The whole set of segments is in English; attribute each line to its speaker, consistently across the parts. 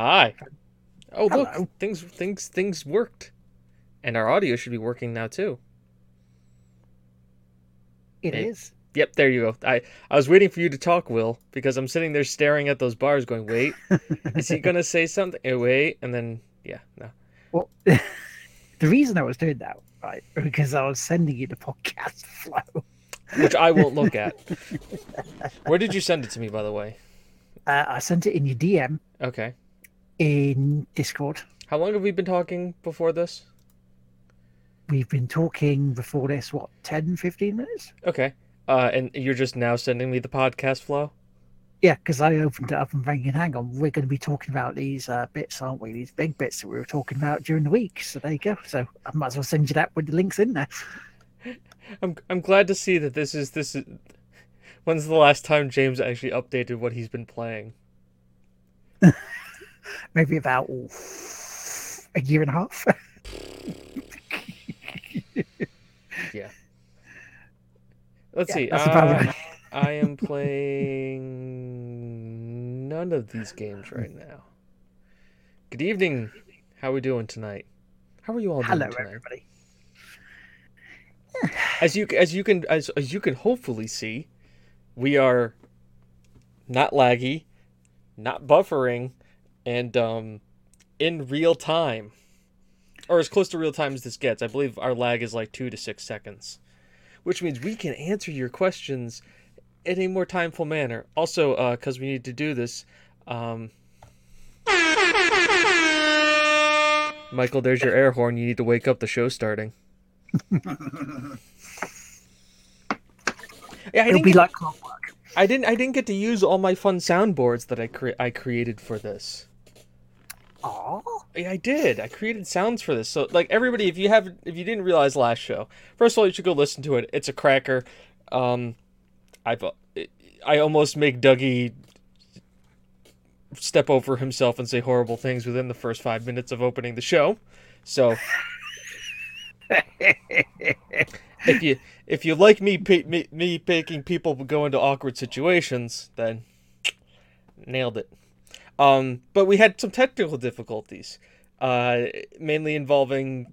Speaker 1: Hi. Oh look,
Speaker 2: Hello.
Speaker 1: things things things worked, and our audio should be working now too.
Speaker 2: It
Speaker 1: Hey.
Speaker 2: is.
Speaker 1: Yep, there you go. I I was waiting for you to talk, Will, because I'm sitting there staring at those bars, going, "Wait, is he gonna say something? Eh, Wait," and then yeah, no.
Speaker 2: Well, the reason I was doing that, right, because I was sending you the podcast flow.
Speaker 1: Which I won't look at. Where did you send it to me, by the way?
Speaker 2: Uh, I sent it in your DM
Speaker 1: Okay.
Speaker 2: In Discord.
Speaker 1: How long have we been talking before this?
Speaker 2: We've been talking before this, what, 10, 15 minutes?
Speaker 1: Okay. Uh, and you're just now sending me the podcast flow.
Speaker 2: Yeah, because I opened it up and thinking, hang on, we're going to be talking about these uh, bits, aren't we? These big bits that we were talking about during the week. So there you go. So I might as well send you that with the links in there.
Speaker 1: I'm I'm glad to see that this is this is. When's the last time James actually updated what he's been playing?
Speaker 2: Maybe about oh, a year and a half. Yeah.
Speaker 1: Let's
Speaker 2: Yeah,
Speaker 1: see. uh,
Speaker 2: right.
Speaker 1: I am playing none of these games right now. Good evening. How are we doing tonight? How are you all
Speaker 2: Hello,
Speaker 1: doing tonight?
Speaker 2: everybody.
Speaker 1: As you as you can as as you can hopefully see, we are not laggy, not buffering, and um in real time. Or as close to real time as this gets. I believe our lag is like 2 to 6 seconds. Which means we can answer your questions in a more timeful manner. Also, uh cuz we need to do this um Michael, there's your air horn. You need to wake up the show starting. Yeah, I
Speaker 2: It'll be
Speaker 1: get,
Speaker 2: like clockwork.
Speaker 1: I didn't I didn't get to use all my fun soundboards that I cre- I created for this.
Speaker 2: Aw.
Speaker 1: Yeah, I did. I created sounds for this. So like everybody if you have if you didn't realize last show, first of all you should go listen to it. It's a cracker. Um I've I almost make Dougie step over himself and say horrible things within the first 5 minutes of opening the show. So if you if you like me me, me making people go into awkward situations, then nailed it. Um, but we had some technical difficulties, uh, mainly involving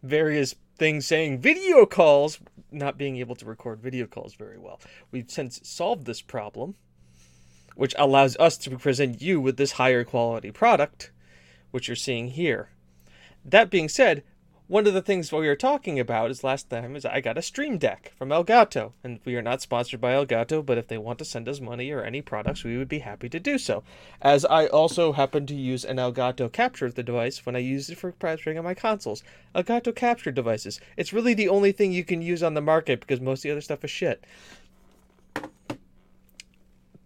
Speaker 1: various things saying video calls, not being able to record video calls very well. We've since solved this problem, which allows us to present you with this higher quality product, which you're seeing here. That being said, one of the things we were talking about is last time is I got a Stream Deck from Elgato, and we are not sponsored by Elgato, but if they want to send us money or any products, we would be happy to do so. As I also happen to use an Elgato capture the device when I use it for capturing on my consoles. Elgato capture devices. It's really the only thing you can use on the market because most of the other stuff is shit.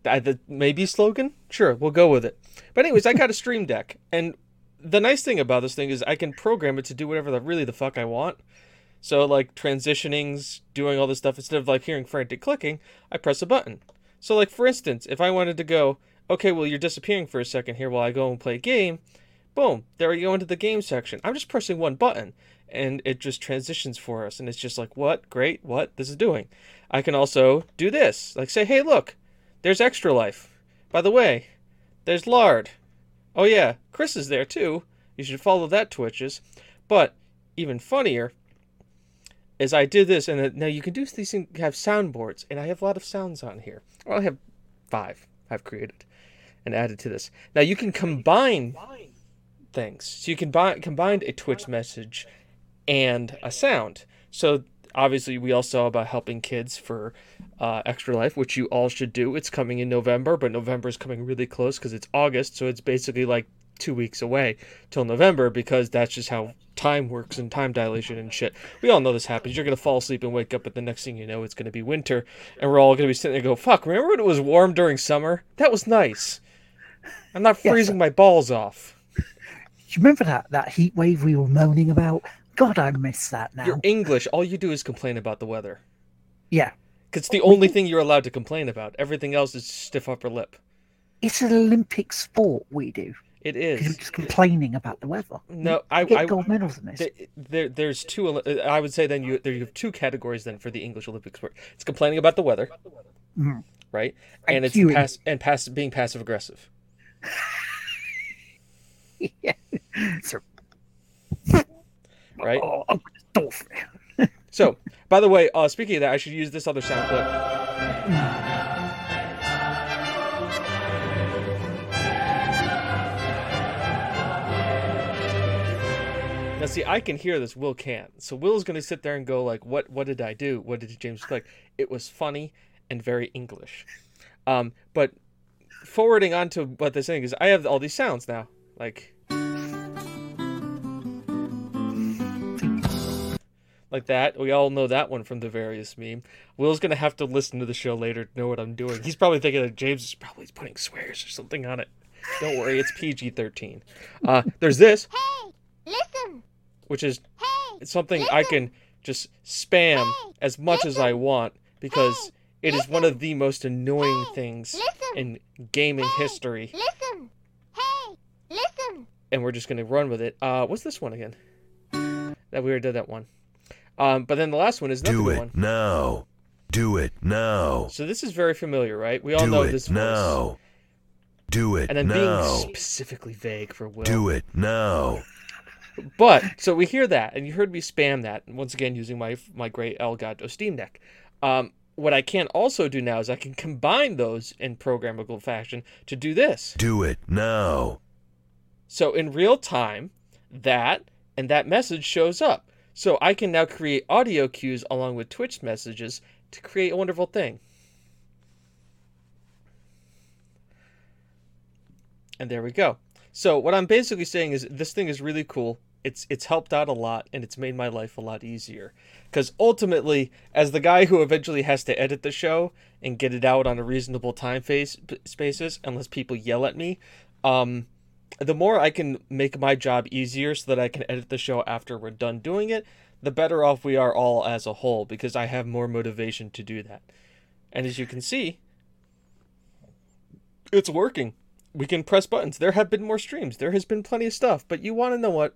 Speaker 1: I, maybe slogan? Sure, we'll go with it. But anyways, I got a Stream Deck, and the nice thing about this thing is I can program it to do whatever the really the fuck I want. So like transitionings, doing all this stuff instead of like hearing frantic clicking, I press a button. So like for instance, if I wanted to go, okay, well you're disappearing for a second here while I go and play a game, boom, there we go into the game section. I'm just pressing one button and it just transitions for us and it's just like what great what this is doing. I can also do this, like say, hey look, there's extra life. By the way, there's lard. Oh yeah, Chris is there too. You should follow that Twitches. But even funnier is I did this, and uh, now you can do these things. Have soundboards, and I have a lot of sounds on here. Well, I have five I've created and added to this. Now you can combine things. So you can combine a Twitch message and a sound. So obviously we all saw about helping kids for uh, extra life which you all should do. It's coming in november but november is coming really close because it's august so it's basically like two weeks away till november because that's just how time works and time dilation and shit. We all know this happens. You're gonna fall asleep and wake up but the next thing you know it's gonna be winter and we're all gonna be sitting there go fuck remember when it was warm during summer? That was nice. I'm not
Speaker 2: Yes.
Speaker 1: freezing my balls off.
Speaker 2: Do you remember that, that heat wave we were moaning about? God, I miss that now.
Speaker 1: you're english all you do is complain about the weather
Speaker 2: Yeah.
Speaker 1: Because it's the only thing you're allowed to complain about. Everything else is stiff upper lip.
Speaker 2: It's an Olympic sport we do.
Speaker 1: It
Speaker 2: is. We're just complaining about the weather.
Speaker 1: No, I,
Speaker 2: We get
Speaker 1: I
Speaker 2: gold medals in this.
Speaker 1: there, there's two. I would say then you there you have two categories then for the English Olympic sport. It's complaining about the weather,
Speaker 2: Mhm.
Speaker 1: right?
Speaker 2: And
Speaker 1: And it's
Speaker 2: queuing.
Speaker 1: pass and pass being passive aggressive.
Speaker 2: yeah. So,
Speaker 1: right?
Speaker 2: oh, open the door for me.
Speaker 1: So, by the way, uh, speaking of that, I should use this other sound clip. Now, see, I can hear this. Will can't. So Will's gonna sit there and go like, "What? What did I do? What did James click?" It was funny and very English. Um, but forwarding on to what they're saying is, I have all these sounds now, like. Like that. We all know that one from the various meme. Will's gonna have to listen to the show later to know what I'm doing. He's probably thinking that James is probably putting swears or something on it. Don't worry, it's PG-13. Uh, there's this,
Speaker 3: Hey, listen.
Speaker 1: which is
Speaker 3: Hey,
Speaker 1: something I can just spam
Speaker 3: Hey,
Speaker 1: as much as I want because it is one
Speaker 3: listen.
Speaker 1: of the most annoying
Speaker 3: Hey,
Speaker 1: things
Speaker 3: listen.
Speaker 1: in gaming
Speaker 3: Hey.
Speaker 1: history,
Speaker 3: listen. Hey, listen.
Speaker 1: and we're just gonna run with it. Uh, what's this one again? That we already did that one. Um, but then the last one is another
Speaker 4: Do it
Speaker 1: one.
Speaker 4: now. Do it now.
Speaker 1: So this is very familiar, right? We all
Speaker 4: Do
Speaker 1: know
Speaker 4: it
Speaker 1: this voice.
Speaker 4: now. Do it
Speaker 1: and then
Speaker 4: now.
Speaker 1: being specifically vague for Will.
Speaker 4: Do it now.
Speaker 1: But so we hear that, and you heard me spam that once again using my my great Elgato Stream Deck. Um, what I can also do now is I can combine those in programmable fashion to do this.
Speaker 4: Do it now.
Speaker 1: So in real time, that and that message shows up. So I can now create audio cues along with Twitch messages to create a wonderful thing. And there we go. So what I'm basically saying is this thing is really cool. It's it's helped out a lot and it's made my life a lot easier. Cuz ultimately as the guy who eventually has to edit the show and get it out on a reasonable time phase spaces unless people yell at me, um the more I can make my job easier so that I can edit the show after we're done doing it, the better off we are all as a whole because I have more motivation to do that. And as you can see, it's working. We can press buttons. There have been more streams. There has been plenty of stuff. But you want to know what?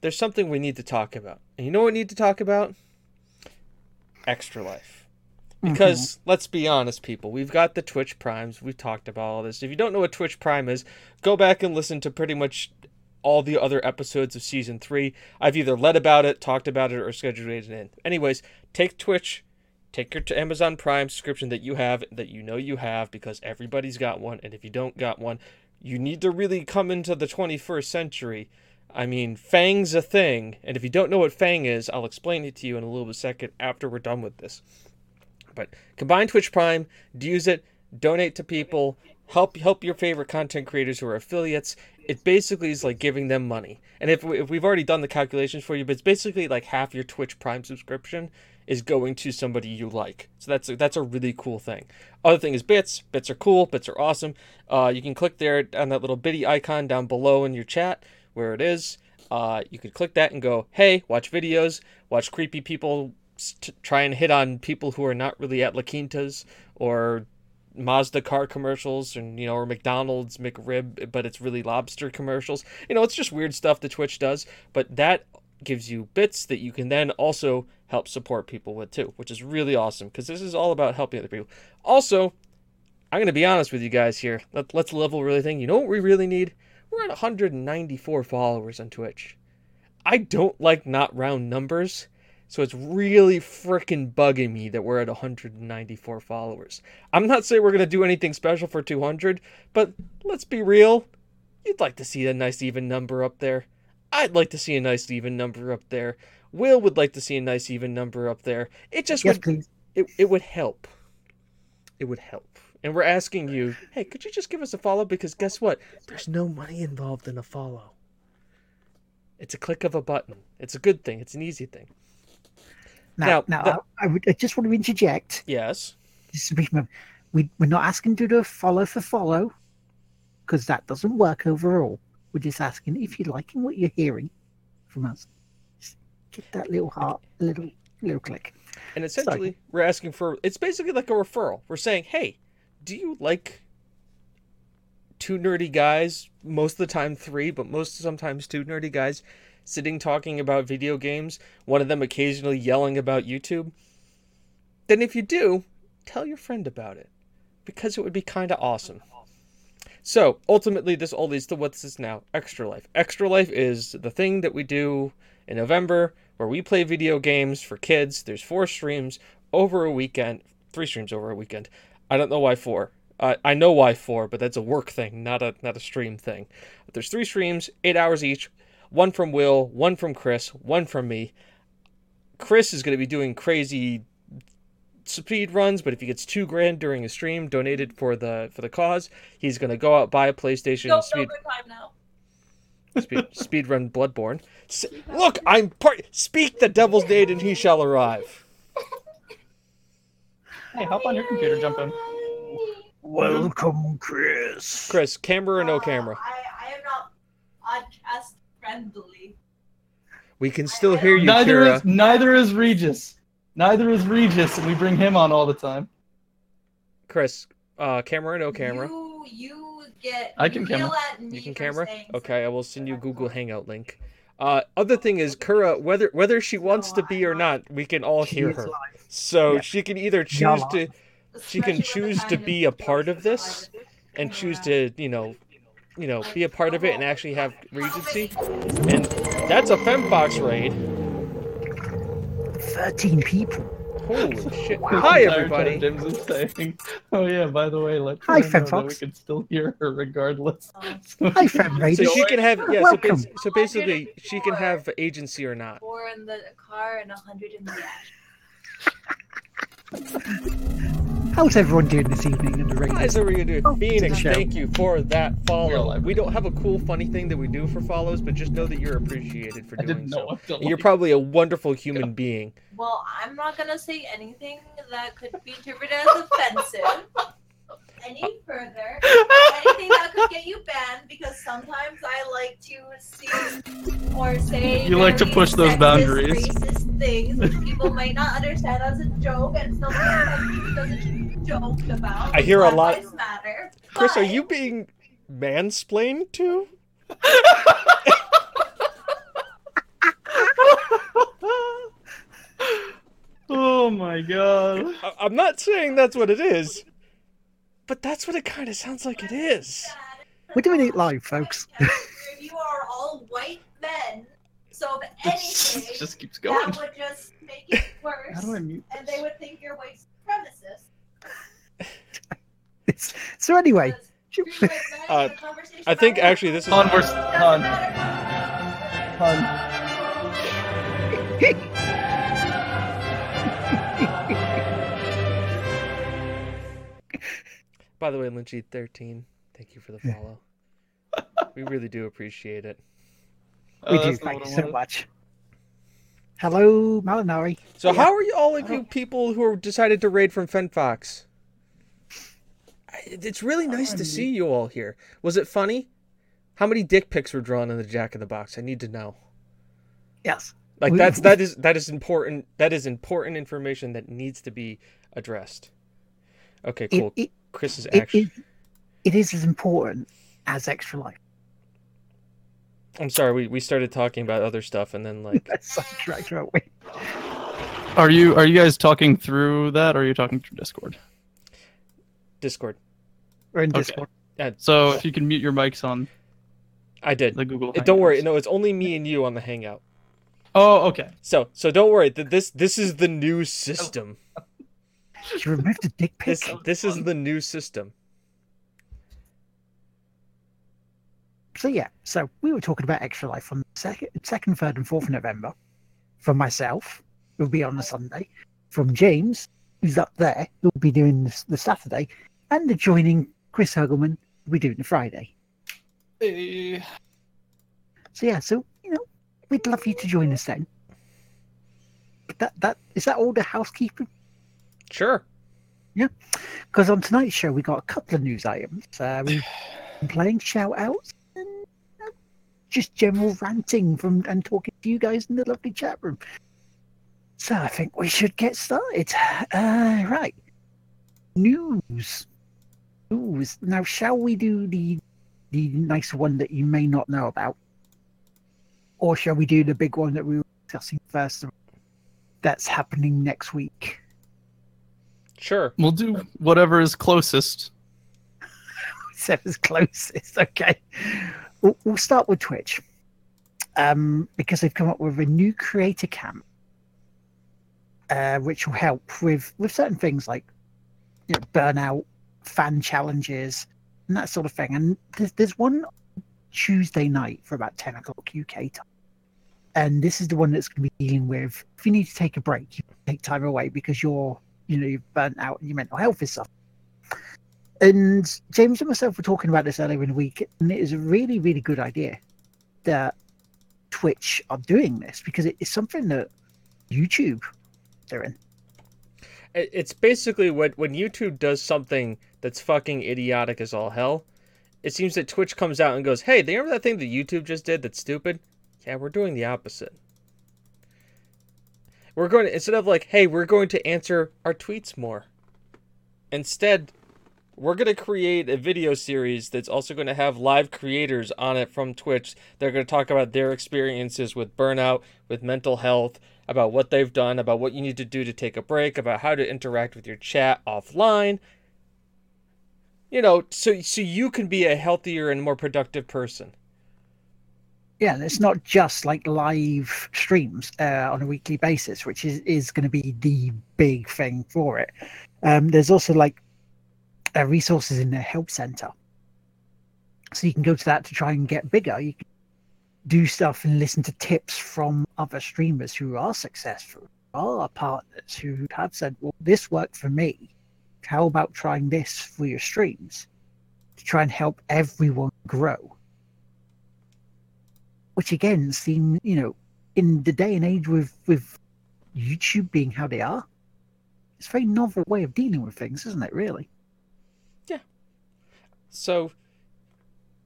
Speaker 1: There's something we need to talk about. And you know what we need to talk about? Extra Life. Because mm-hmm. let's be honest, people, we've got the Twitch Primes. We've talked about all this. If you don't know what Twitch Prime is, go back and listen to pretty much all the other episodes of season three. I've either led about it, talked about it, or scheduled it in. Anyways, take Twitch, take your Amazon Prime subscription that you have, that you know you have, because everybody's got one. And if you don't got one, you need to really come into the 21st century. I mean, Fang's a thing, and if you don't know what Fang is, I'll explain it to you in a little bit second after we're done with this. But combine Twitch Prime, use it, donate to people, help help your favorite content creators who are affiliates. It basically is like giving them money. And if, we, if we've already done the calculations for you, but it's basically like half your Twitch Prime subscription is going to somebody you like. So that's a, that's a really cool thing. Other thing is bits. Bits are cool. Bits are awesome. Uh, you can click there on that little bitty icon down below in your chat where it is. Uh, you could click that and go, hey, watch videos, watch creepy people s- t- try and hit on people who are not really at La Quintas or Mazda car commercials and you know or McDonald's McRib but it's really lobster commercials. You know, it's just weird stuff that Twitch does, but that gives you bits that you can then also help support people with too, which is really awesome because this is all about helping other people. Also, I'm going to be honest with you guys here. Let, let's level really thing. You know what we really need? We're at 194 followers on Twitch. I don't like not round numbers. So it's really freaking bugging me that we're at 194 followers. I'm not saying we're going to do anything special for 200, but let's be real. You'd like to see a nice even number up there. I'd like to see a nice even number up there. Will would like to see a nice even number up there. It just
Speaker 2: Yes,
Speaker 1: would
Speaker 2: please.
Speaker 1: it, it would help. It would help. And we're asking you, hey, could you just give us a follow? Because guess what? There's no money involved in a follow. It's a click of a button. It's a good thing. It's an easy thing.
Speaker 2: Now,
Speaker 1: Now,
Speaker 2: now, I, I, would, I just want to interject.
Speaker 1: Yes.
Speaker 2: Just to be we, we're not asking you to follow for follow, because that doesn't work overall. We're just asking if you're liking what you're hearing from us. Just get that little heart, a little, little click.
Speaker 1: And essentially, we're asking for it's basically like a referral. We're saying, hey, do you like two nerdy guys, most of the time three, but most sometimes two nerdy guys sitting talking about video games, one of them occasionally yelling about YouTube? Then if you do, tell your friend about it because it would be kind of awesome. So ultimately, this all leads to what's this is now? Extra Life. Extra Life is the thing that we do in November where we play video games for kids. There's four streams over a weekend, three streams over a weekend. I don't know why four. I know why four, but that's a work thing, not a not a stream thing. There's three streams, eight hours each. One from Will, one from Chris, one from me. Chris is going to be doing crazy speed runs, but if he gets two grand during a stream donated for the for the cause, he's gonna go out buy a PlayStation
Speaker 5: Go,
Speaker 1: speed
Speaker 5: go, good time now.
Speaker 1: speed, speed run Bloodborne. S- look, I'm part. Speak the devil's name, and he shall arrive.
Speaker 6: Hey, hop on your computer, jump in.
Speaker 2: Welcome, Chris.
Speaker 1: Chris, camera or no camera?
Speaker 5: I, I am not podcast friendly.
Speaker 1: We can still hear you,
Speaker 6: Neither
Speaker 1: Kira.
Speaker 6: is neither is Regis. Neither is Regis, and we bring him on all the time.
Speaker 1: Chris, uh, camera no camera?
Speaker 5: You, you get.
Speaker 6: I can camera.
Speaker 5: at me
Speaker 1: You can camera. Okay, I will send you a Google. Hangout link. Uh, other thing is, Kura, whether whether she wants to be or not, we can all hear her. So
Speaker 2: Yeah.
Speaker 1: she can either choose
Speaker 2: are.
Speaker 1: to she can
Speaker 5: Especially when the
Speaker 1: choose to be a part of this and choose to, you know, you know, be a part of it and actually have regency. And that's a Femfox raid.
Speaker 2: Thirteen people.
Speaker 1: Holy shit!
Speaker 6: The
Speaker 1: Hi everybody.
Speaker 6: time James is saying, "Oh yeah, by the way, let
Speaker 2: Hi,
Speaker 6: Trina know that
Speaker 2: Femfox.
Speaker 6: we can still hear her regardless."
Speaker 5: Um,
Speaker 2: Hi, Fem
Speaker 1: So she can have yeah. So, bas- so basically, she can have agency or not.
Speaker 5: Four in the car and a hundred in the dash.
Speaker 2: How's everyone doing this evening in the radio?
Speaker 1: Guys, are we gonna?
Speaker 2: Oh,
Speaker 1: Phoenix, thank you for that follow.
Speaker 6: live.
Speaker 1: We don't have a cool, funny thing that we do for follows, but just know that you're appreciated for
Speaker 6: I
Speaker 1: doing so.
Speaker 6: know what to
Speaker 1: And You're probably a wonderful human being.
Speaker 5: Well, I'm not gonna say anything that could be interpreted as offensive any further. Anything that could get you banned because sometimes I like to see or say
Speaker 6: You like to push those
Speaker 5: sexist,
Speaker 6: boundaries.
Speaker 5: racist things which people might not understand as a joke and something that doesn't joke about.
Speaker 1: I hear a lot-
Speaker 5: Matter.
Speaker 1: Chris, are you being mansplained to?
Speaker 6: oh my god.
Speaker 1: I- I'm not saying that's what it is, but that's what it kind of sounds like it is.
Speaker 2: We're doing it live, folks.
Speaker 5: you are all white men, so if anything,
Speaker 6: just keeps going.
Speaker 5: that would just make it worse.
Speaker 6: How do I mute?
Speaker 5: and they would think you're white supremacist.
Speaker 2: So anyway,
Speaker 5: because three white men in
Speaker 1: Uh, I think actually this is.
Speaker 6: Han, we're Han. Han.
Speaker 1: By the way, Lynchy13, thank you for the follow. we really do appreciate it.
Speaker 6: Oh,
Speaker 2: we do. Thank you so
Speaker 6: wanted.
Speaker 2: much. Hello, Malinari.
Speaker 1: So,
Speaker 2: Yeah.
Speaker 1: how are you all of you people who are decided to raid from Femfox? I- It's really nice to see you all here. Was it funny? How many dick pics were drawn in the Jack in the Box? I need to know.
Speaker 2: Yes.
Speaker 1: Like that's that is that is important. That is important information that needs to be addressed. Okay, cool.
Speaker 2: it,
Speaker 1: Chris's
Speaker 2: it,
Speaker 1: action.
Speaker 2: is, it is as important as extra life.
Speaker 1: I'm sorry, we, we started talking about other stuff and then like
Speaker 2: That's sidetracked, aren't we?
Speaker 6: Are you are you guys talking through that, or are you talking through Discord?
Speaker 1: Discord.
Speaker 2: We're in
Speaker 6: Okay.
Speaker 2: Discord.
Speaker 6: So if you can mute your mics on
Speaker 1: I did.
Speaker 6: the Google.
Speaker 1: Uh, Don't worry, no, it's only me and you on the Hangout.
Speaker 6: Oh, okay.
Speaker 1: So so don't worry. th- This this is the new system.
Speaker 2: You remove the dick pic?
Speaker 1: This this is the new system.
Speaker 2: So yeah, so we were talking about extra life on the second, second, third, and fourth of November. For myself, it will be on the Sunday. From James, who's up there, who'll be doing the, the Saturday, and the joining Chris Hurgleman, will be doing the Friday.
Speaker 6: Hey.
Speaker 2: So yeah, so you know, we'd love you to join us then. But that that is that all the housekeeping?
Speaker 1: Sure.
Speaker 2: Yeah, because on tonight's show we got a couple of news items. Uh, we've been playing shout outs and uh, just general ranting from and talking to you guys in the lovely chat room. So I think we should get started. Uh, right. News. News. Now shall we do the the nice one that you may not know about? Or shall we do the big one that we were discussing first that's happening next week?
Speaker 1: Sure.
Speaker 6: We'll do whatever is closest.
Speaker 2: Whoever's closest. Okay. We'll, we'll start with Twitch. Um, because they've come up with a new creator camp, uh, which will help with with certain things like you know burnout, fan challenges, and that sort of thing. And there's there's one Tuesday night for about ten o'clock UK time, and this is the one that's going to be dealing with if you need to take a break, you take time away because you're you know you've burnt out and your mental health is suffering. And James and myself were talking about this earlier in the week, and it is a really, really good idea that Twitch are doing this because it is something that YouTube they're in.
Speaker 1: It's basically when when YouTube does something that's fucking idiotic as all hell. It seems that Twitch comes out and goes, "Hey, they remember that thing that YouTube just did that's stupid? Yeah, we're doing the opposite. We're going to instead of like, hey, we're going to answer our tweets more. Instead, we're going to create a video series that's also going to have live creators on it from Twitch. They're going to talk about their experiences with burnout, with mental health, about what they've done, about what you need to do to take a break, about how to interact with your chat offline. You know, so so you can be a healthier and more productive person.
Speaker 2: Yeah, and it's not just like live streams uh, on a weekly basis, which is, is going to be the big thing for it. Um, there's also like uh, resources in the help center. So you can go to that to try and get bigger. You can do stuff and listen to tips from other streamers who are successful, are partners who have said, well, this worked for me. How about trying this for your streams to try and help everyone grow? which again seem you know in the day and age with with youtube being how they are it's a very novel way of dealing with things isn't it really Yeah.
Speaker 1: So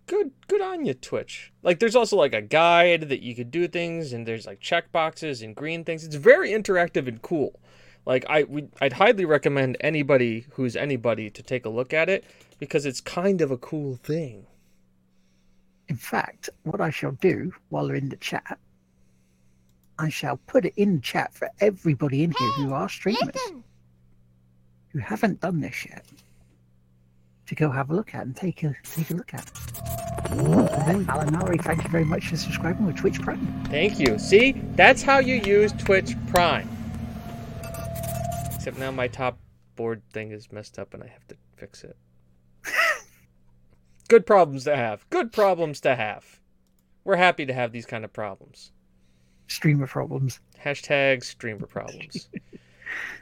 Speaker 1: good good on you, Twitch. Like there's also like a guide that you could do things and there's like check boxes and green things. It's very interactive and cool. Like I we I'd highly recommend anybody who's anybody to take a look at it because it's kind of a cool thing.
Speaker 2: in fact what i shall do while they're in the chat i shall put it in chat for everybody in here who are streamers
Speaker 3: Listen.
Speaker 2: who haven't done this yet to go have a look at and take a take a look at and then alanari thank you very much for subscribing with twitch prime
Speaker 1: Thank you. See? That's how you use Twitch Prime. Except now my top board thing is messed up and I have to fix it. Good problems to have. Good problems to have. We're happy to have these kind of problems.
Speaker 2: streamer problems
Speaker 1: Hashtag streamer problems.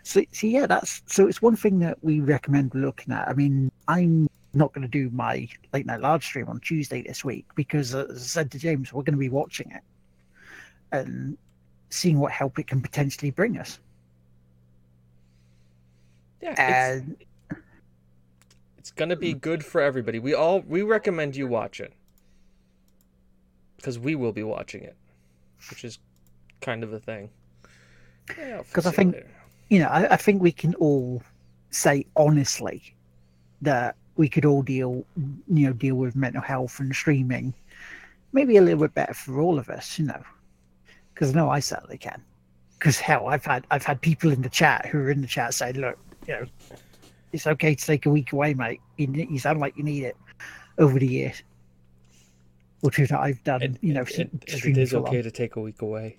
Speaker 2: So, so yeah, that's so it's one thing that we recommend looking at. I mean, I'm not going to do my late night live stream on Tuesday this week because, uh, as I said to James, we're going to be watching it and seeing what help it can potentially bring us.
Speaker 1: Yeah, it's,
Speaker 2: And
Speaker 1: it's gonna be good for everybody. We all we recommend you watch it because we will be watching it, which is kind of a thing. Yeah, I'll
Speaker 2: 'Cause I think-
Speaker 1: later.
Speaker 2: you know, I, I think we can all say honestly that we could all deal, you know, deal with mental health and streaming, maybe a little bit better for all of us, you know, because I know I certainly can. Because hell, I've had I've had people in the chat who are in the chat say look, you know, it's okay to take a week away, mate. You, you sound like you need it over the years. Or two that I've done,
Speaker 1: It,
Speaker 2: you know,
Speaker 1: it,
Speaker 2: since
Speaker 1: it, it
Speaker 2: streaming
Speaker 1: is
Speaker 2: for long.
Speaker 1: okay to take a week away.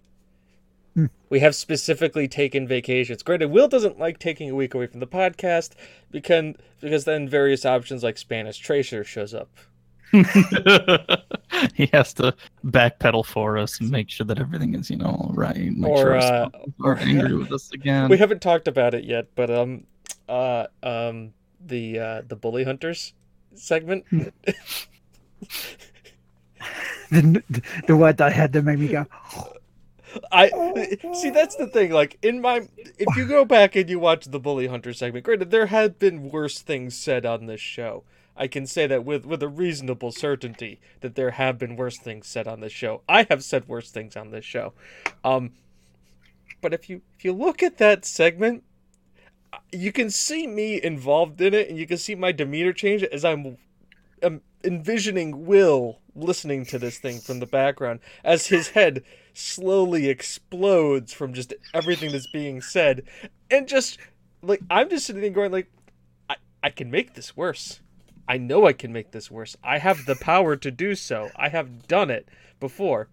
Speaker 2: Hmm.
Speaker 1: We have specifically taken vacations. Granted, Will doesn't like taking a week away from the podcast because because then various options like Spanish Tracer shows up.
Speaker 6: he has to backpedal for us and make sure that everything is, you know, all right. Make
Speaker 1: Or,
Speaker 6: sure
Speaker 1: uh,
Speaker 6: us are angry with us again.
Speaker 1: we haven't talked about it yet, but um, uh, um, the uh, the bully hunters segment.
Speaker 2: the, the word I had that made me go,
Speaker 1: I see. That's the thing. Like in my, if you go back and you watch the bully hunter segment, granted there had been worse things said on this show. I can say that with with a reasonable certainty that there have been worse things said on this show. I have said worse things on this show. Um, but if you if you look at that segment, you can see me involved in it, and you can see my demeanor change as I'm, I'm envisioning Will listening to this thing from the background as his head slowly explodes from just everything that's being said, and just like I'm just sitting there going like, I I can make this worse. I know I can make this worse. I have the power to do so. I have done it before.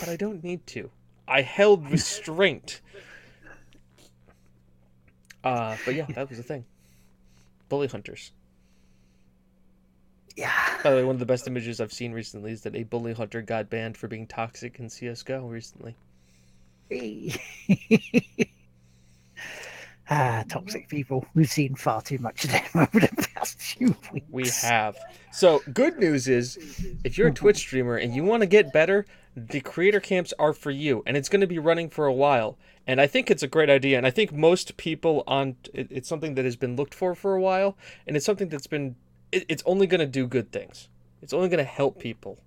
Speaker 1: But I don't need to. I held restraint. Uh, but yeah, that was the thing. Bully hunters.
Speaker 2: Yeah.
Speaker 1: By the way, one of the best images I've seen recently is that a bully hunter got banned for being toxic in CS:GO recently. Hey.
Speaker 2: ah, toxic people. We've seen far too much of them over the past few weeks.
Speaker 1: We have. So, good news is if you're a Twitch streamer and you want to get better, the creator camps are for you, and it's going to be running for a while. And I think it's a great idea, and I think most people on it, it's something that has been looked for for a while, and it's something that's been it's only going to do good things. It's only going to help people,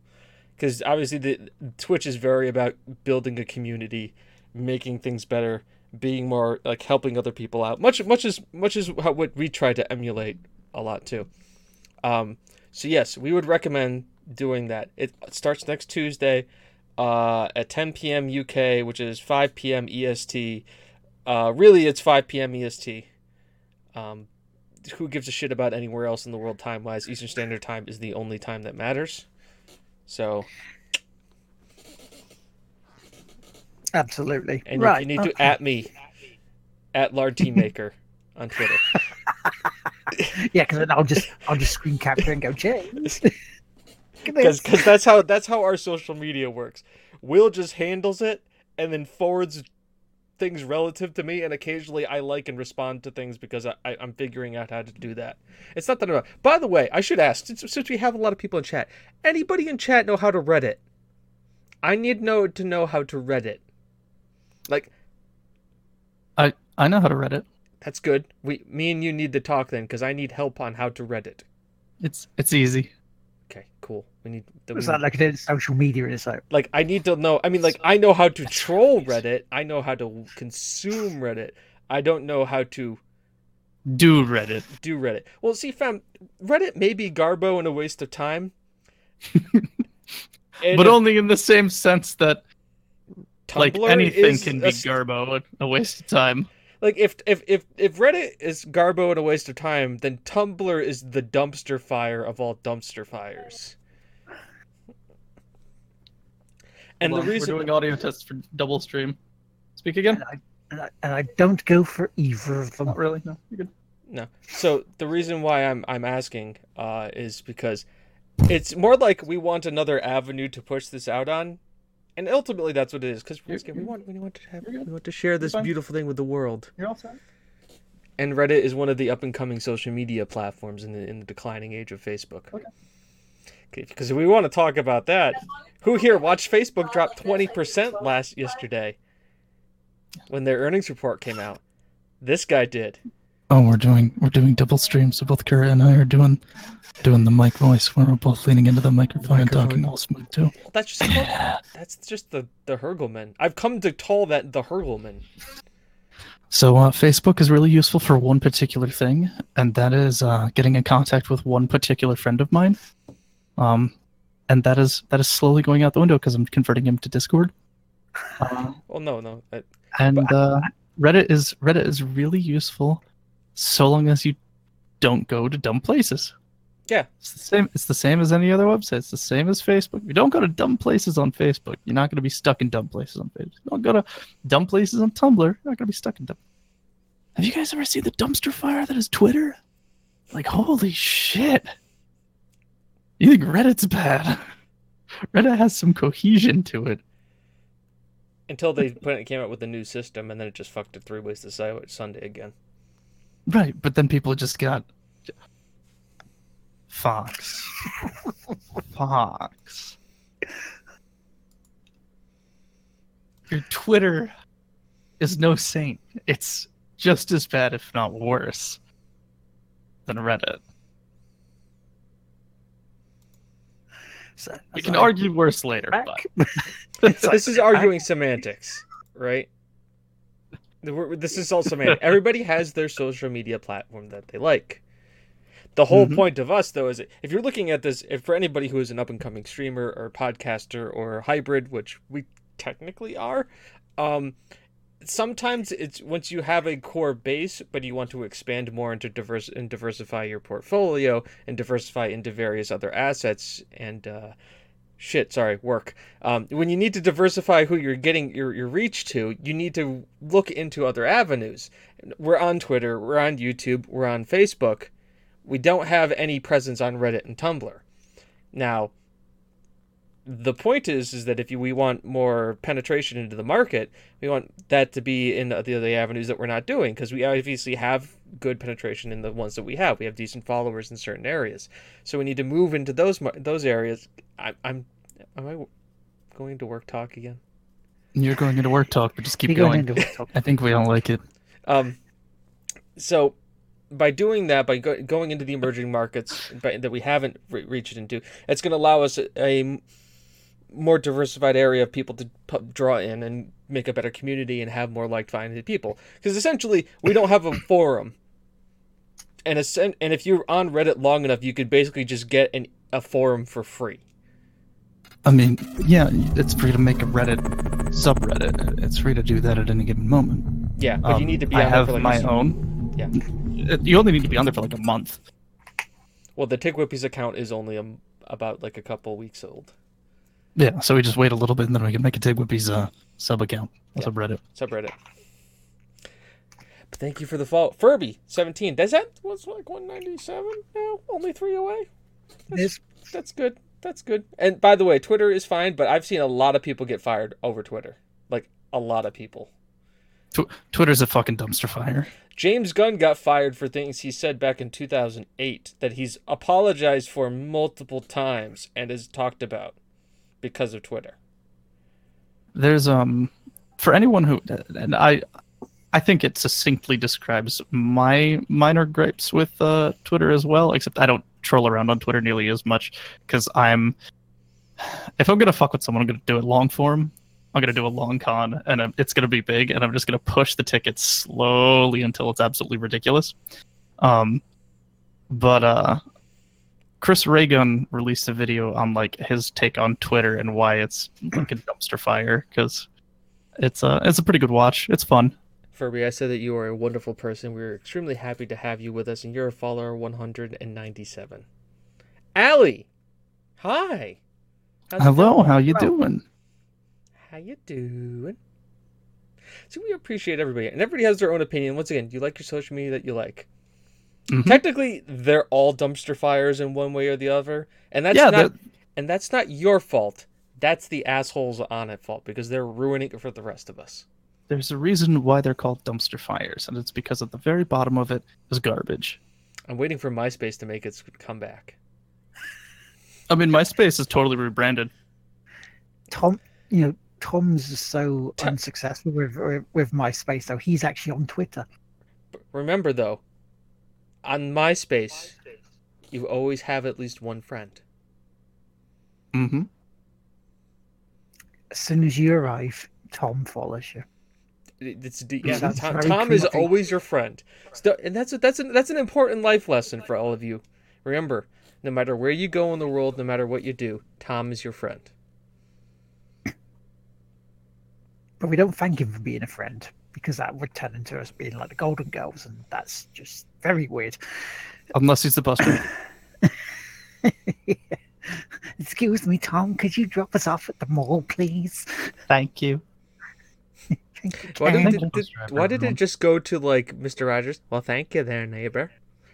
Speaker 1: because obviously the Twitch is very about building a community, making things better, being more like helping other people out. Much much as much as how, what we try to emulate a lot too. Um, so yes, we would recommend doing that. It starts next Tuesday uh, at 10 p.m. UK, which is 5 p.m. EST. Uh, really, it's 5 p.m. EST. Um, who gives a shit about anywhere else in the world time wise? Eastern Standard Time is the only time that matters. So,
Speaker 2: Absolutely.
Speaker 1: and
Speaker 2: right.
Speaker 1: you need to at me at Lard Teammaker on Twitter.
Speaker 2: Yeah, because then I'll just I'll just screen capture and go, James.
Speaker 1: because that's how that's how our social media works. Will just handles it and then forwards things relative to me, and occasionally I like and respond to things because I, I, I'm figuring out how to do that. It's not that I'm. By the way, I should ask since, since we have a lot of people in chat. Anybody in chat know how to Reddit? I need know to know how to Reddit. Like
Speaker 6: I I know how to Reddit.
Speaker 1: That's good. We me and you need to talk then because I need help on how to Reddit.
Speaker 6: It's it's easy.
Speaker 1: Okay, cool. We need. then
Speaker 2: Was
Speaker 1: we
Speaker 2: that like a social media is like
Speaker 1: like I need to know. I mean, like I know how to troll Reddit. I know how to consume Reddit. I don't know how to
Speaker 6: Do Reddit.
Speaker 1: do Reddit. Well, see, fam, Reddit may be garbo and a waste of time.
Speaker 6: But
Speaker 1: if
Speaker 6: only in the same sense that like anything
Speaker 1: is
Speaker 6: can be
Speaker 1: s-
Speaker 6: garbo, a waste of time.
Speaker 1: Like if if if if Reddit is garbo and a waste of time, then Tumblr is the dumpster fire of all dumpster fires. And
Speaker 6: Hold
Speaker 1: the reason
Speaker 6: we're doing audio tests for double stream. Speak again?
Speaker 2: and I, and I and I don't go for either of them.
Speaker 6: Not really. No, you're good.
Speaker 1: No. So the reason why I'm I'm asking uh, is because it's more like we want another avenue to push this out on, and ultimately that's what it is. Because we want we want to have we want to share this beautiful thing with the world.
Speaker 6: You're all set.
Speaker 1: And Reddit is one of the up and coming social media platforms in the in the declining age of Facebook.
Speaker 6: Okay.
Speaker 1: Because if we want to talk about that, who here watched Facebook drop twenty percent last yesterday when their earnings report came out? This guy did.
Speaker 6: Oh, we're doing we're doing double stream, so both Kara and I are doing doing the mic voice where we're both leaning into the microphone, and talking all smooth too.
Speaker 1: That's just that's just the the Hurgleman. I've come to call that the Hurgleman.
Speaker 6: So uh, Facebook is really useful for one particular thing, and that is uh, getting in contact with one particular friend of mine. Um, and that is that is slowly going out the window because I'm converting him to Discord. Uh,
Speaker 1: Well, no, no. I,
Speaker 6: and uh, Reddit is Reddit is really useful, so long as you don't go to dumb places.
Speaker 1: Yeah.
Speaker 6: it's the same. It's the same as any other website. It's the same as Facebook. If you don't go to dumb places on Facebook, you're not going to be stuck in dumb places on Facebook. You don't go to dumb places on Tumblr, you're not going to be stuck in dumb. Have you guys ever seen the dumpster fire that is Twitter? Like, holy shit! You think Reddit's bad? Reddit has some cohesion to it.
Speaker 1: until they put it came out with a new system, and then it just fucked it three ways to Su- Sunday again.
Speaker 6: Right, but then people just got Fox. Fox. Your Twitter is no saint. It's just as bad, if not worse, than Reddit.
Speaker 2: So,
Speaker 6: We can
Speaker 2: I
Speaker 6: argue worse later, but
Speaker 2: It's like-
Speaker 1: this is arguing semantics, right? This is also semantic. Everybody has their social media platform that they like. The whole
Speaker 6: Mhm.
Speaker 1: point of us, though, is if you're looking at this, if for anybody who is an up and coming streamer or podcaster or hybrid, which we technically are, um, sometimes it's once you have a core base, but you want to expand more into diverse and diversify your portfolio and diversify into various other assets and uh, shit. Sorry, work. Um, when you need to diversify who you're getting your your reach to, you need to look into other avenues. We're on Twitter, we're on YouTube, we're on Facebook. We don't have any presence on Reddit and Tumblr. Now, the point is is that if you, we want more penetration into the market, we want that to be in the, the other avenues that we're not doing because we obviously have good penetration in the ones that we have. We have decent followers in certain areas, so we need to move into those those areas. I, I'm am I going to work talk again?
Speaker 6: You're going into work talk, but just keep going.
Speaker 2: going into work talk.
Speaker 6: I think we all like it.
Speaker 1: Um, so by doing that, by go- going into the emerging markets by, that we haven't re- reached into, it's going to allow us a, a more diversified area of people to pu- draw in and make a better community and have more like-minded people. Because essentially, we don't have a forum. And, essen- and if you're on Reddit long enough, you could basically just get an, a forum for free.
Speaker 6: I mean, yeah, it's free to make a Reddit subreddit. It's free to do that at any given moment.
Speaker 1: Yeah, but you
Speaker 6: Um,
Speaker 1: need to be on there
Speaker 6: have
Speaker 1: for like a
Speaker 6: my own.
Speaker 1: Yeah.
Speaker 6: You only need to be on there for like a month.
Speaker 1: Well, the Tick Whippies account is only um about like a couple weeks old.
Speaker 6: Yeah, so we just wait a little bit and then we can make a Tig Whippy's uh, sub account, a
Speaker 1: Yeah.
Speaker 6: subreddit.
Speaker 1: subreddit. But thank you for the follow. Furby seventeen. Does that was like one ninety seven now? Only three away.
Speaker 2: There's
Speaker 1: That's good. That's good. And by the way, Twitter is fine, but I've seen a lot of people get fired over Twitter. Like a lot of people.
Speaker 6: Tw- Twitter's a fucking dumpster fire.
Speaker 1: James Gunn got fired for things he said back in 2008 that he's apologized for multiple times and has talked about because of Twitter.
Speaker 6: There's um for anyone who and I I think it succinctly describes my minor gripes with uh, Twitter as well. Except I don't troll around on Twitter nearly as much because I'm if I'm gonna fuck with someone, I'm gonna do it long form. I'm gonna do a long con, and it's gonna be big, and I'm just gonna push the tickets slowly until it's absolutely ridiculous. Um, but uh, Chris Ray Gun released a video on like his take on Twitter and why it's like a dumpster fire because it's a it's a pretty good watch. It's fun.
Speaker 1: Furby, I said that you are a wonderful person. We're extremely happy to have you with us, and you're a follower 197. Allie, hi.
Speaker 6: Hello, how you
Speaker 2: Hello.
Speaker 6: doing?
Speaker 1: How you doing? So we appreciate everybody, and everybody has their own opinion. Once again, you like your social media that you like.
Speaker 6: Mhm.
Speaker 1: Technically, they're all dumpster fires in one way or the other, and that's
Speaker 6: yeah,
Speaker 1: not
Speaker 6: that-
Speaker 1: and that's not your fault. That's the assholes on it fault because they're ruining it for the rest of us.
Speaker 6: there's a reason why they're called dumpster fires, and it's because at the very bottom of it is garbage.
Speaker 1: I'm waiting for MySpace to make its comeback.
Speaker 6: I mean, MySpace is totally rebranded.
Speaker 2: Tom, you know, Tom's so
Speaker 1: Ta-
Speaker 2: unsuccessful with, with with MySpace, so he's actually on Twitter.
Speaker 1: Remember though, on MySpace, you always have at least one friend.
Speaker 6: hmm
Speaker 2: As soon as you arrive, Tom follows you.
Speaker 1: It's yeah.
Speaker 2: Sounds
Speaker 1: Tom, Tom is always your friend, Sto- and that's a, that's a, that's an important life lesson for all of you. Remember, no matter where you go in the world, no matter what you do, Tom is your friend.
Speaker 2: But we don't thank him for being a friend because that would turn into us being like the Golden Girls, and that's just very weird.
Speaker 6: Unless he's the bus driver.
Speaker 2: Excuse me, Tom, could you drop us off at the mall, please?
Speaker 6: Thank you.
Speaker 2: Thank you,
Speaker 1: Why
Speaker 2: Ken.
Speaker 1: did, it, did, why did it just go to like Mr. Rogers? Well, thank you there, neighbor,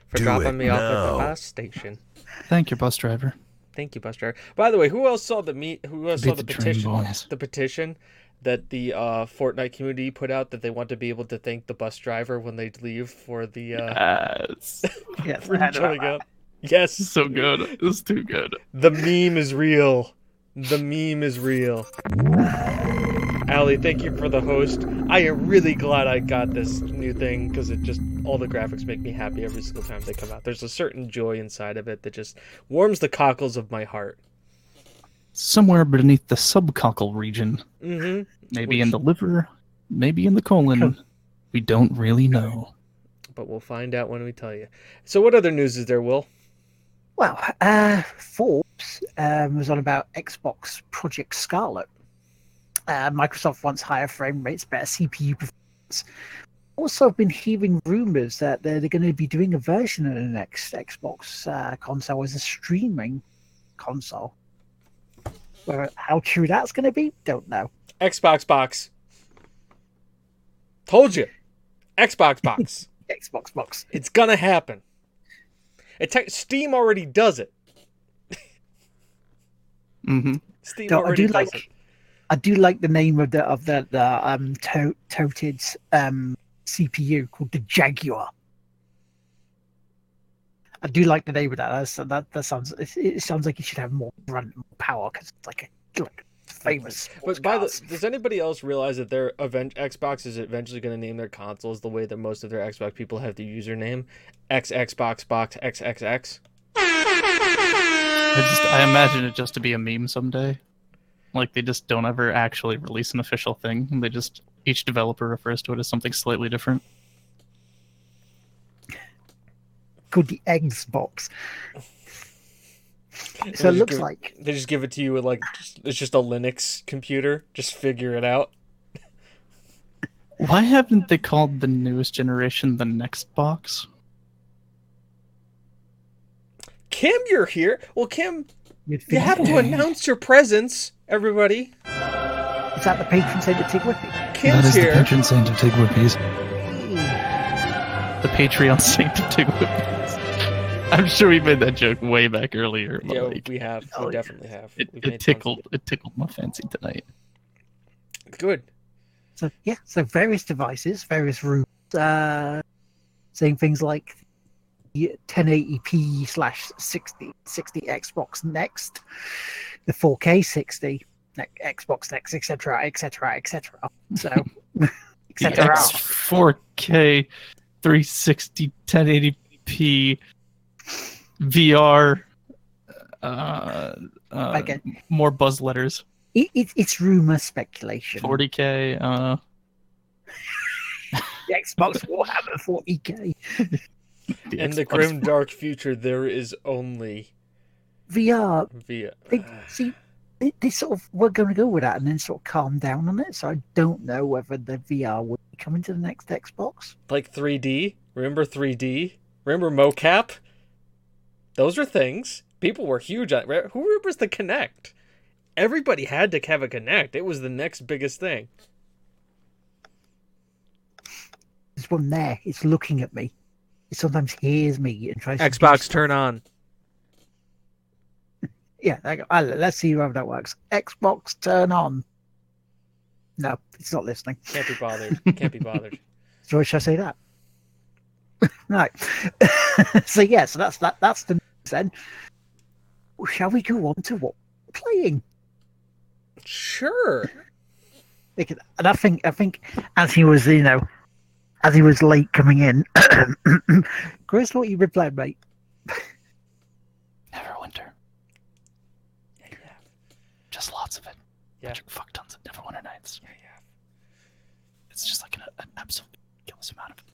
Speaker 1: for
Speaker 4: Do
Speaker 1: dropping
Speaker 4: it
Speaker 1: me off at the bus station.
Speaker 6: Thank you, bus driver.
Speaker 1: Thank you, bus driver. By the way, who else saw the meet? Who else saw the
Speaker 6: the
Speaker 1: petition? The petition that the uh, Fortnite community put out that they want to be able to thank the bus driver when they leave for the uh,
Speaker 6: Yes.
Speaker 2: Yes,
Speaker 1: for
Speaker 2: I
Speaker 1: showing up. Yes,
Speaker 6: so good. It's too good.
Speaker 1: the meme is real. The meme is real. Allie, thank you for the host. I am really glad I got this new thing because it just all the graphics make me happy every single time they come out. There's a certain joy inside of it that just warms the cockles of my heart.
Speaker 6: Somewhere beneath the subcockle region,
Speaker 1: Mm-hmm.
Speaker 6: maybe in the liver, maybe in the colon. We don't really know.
Speaker 1: But we'll find out when we tell you. So, what other news is there, Will?
Speaker 2: Well, uh, Forbes um, was on about Xbox Project Scarlett. Uh, Microsoft wants higher frame rates, better CPU performance. Also, I've been hearing rumors that they're, they're going to be doing a version of the next Xbox uh, console as a streaming console. Where how true that's going to be, don't know.
Speaker 1: Xbox box. Told you. Xbox box.
Speaker 2: Xbox box.
Speaker 1: it's gonna happen. It te- Steam already does it.
Speaker 6: hmm
Speaker 1: Steam
Speaker 2: So I
Speaker 1: already
Speaker 2: do
Speaker 1: does
Speaker 2: like
Speaker 1: it.
Speaker 2: I do like the name of the of the the um to- toted um CPU called the Jaguar. I do like the name of that. That's, that that sounds it, it sounds like it should have more grunt and power because it's like a like famous.
Speaker 1: But by the, does anybody else realize that their event Xbox is eventually going to name their consoles the way that most of their Xbox people have the username X Xbox Box XXX?
Speaker 6: I just I imagine it just to be a meme someday. Like they just don't ever actually release an official thing. They just each developer refers to it as something slightly different.
Speaker 2: Called the Xbox. So it looks
Speaker 1: give-
Speaker 2: like
Speaker 1: they just give it to you with like just, it's just a Linux computer. Just figure it out.
Speaker 6: Why haven't they called the newest generation the next box?
Speaker 1: Kim, you're here. Well, Kim,
Speaker 2: you'd
Speaker 1: you have to announce your presence. Everybody,
Speaker 2: Is that the patron saint of Tigwippy?
Speaker 1: Kim's here.
Speaker 6: the patron saint of Tigwhippies. The Patreon saint of Tigwhippies. I'm sure we made that joke way back earlier. But
Speaker 1: Yeah,
Speaker 6: like,
Speaker 1: we have.
Speaker 2: Oh,
Speaker 1: We
Speaker 2: yeah.
Speaker 1: definitely have.
Speaker 6: it, it
Speaker 1: made tons of
Speaker 6: tickled it tickled my fancy tonight.
Speaker 1: Good.
Speaker 2: So yeah, so various devices, various rooms, uh, saying things like 1080p slash 60 60 Xbox Next, the 4K 60 Xbox Next, etc., etc., etc. So, etc.
Speaker 6: X 4K 360 1080p VR. Uh, uh,
Speaker 2: Again.
Speaker 6: more buzz letters.
Speaker 2: It, it, it's rumor speculation.
Speaker 6: 40k. Uh,
Speaker 2: The Xbox will have a 40k
Speaker 6: the
Speaker 1: In the
Speaker 6: Xbox
Speaker 1: grim dark future, there is only
Speaker 2: VR.
Speaker 1: via.
Speaker 2: They, see, they, they sort of were going to go with that and then sort of calm down on it. So I don't know whether the VR will be coming to the next Xbox.
Speaker 1: like 3D. Remember 3D? Remember mocap? Those are things. People were huge on. re- Who remembers the Kinect? Everybody had to have a Kinect. It was the next biggest thing.
Speaker 2: There's one there. It's looking at me. It sometimes hears me and tries to.
Speaker 1: Xbox
Speaker 2: stuff.
Speaker 1: turn on.
Speaker 2: Yeah, I go, "Ah, let's see how that works. Xbox turn on. No, it's not listening.
Speaker 1: Can't be bothered. Can't be bothered.
Speaker 2: So why should I say that? right. so yeah, so that's that. That's the news then. Shall we go on to what we're playing?
Speaker 1: Sure.
Speaker 2: Because, and I think I think as he was, you know, as he was late coming in, Chris, what you been playing, mate?
Speaker 6: Neverwinter. Yeah. yeah. Just lots of it.
Speaker 1: Yeah.
Speaker 6: Magic fuck tons of Neverwinter Nights.
Speaker 1: Yeah, yeah.
Speaker 6: It's just like an, an absolute ridiculous amount of it.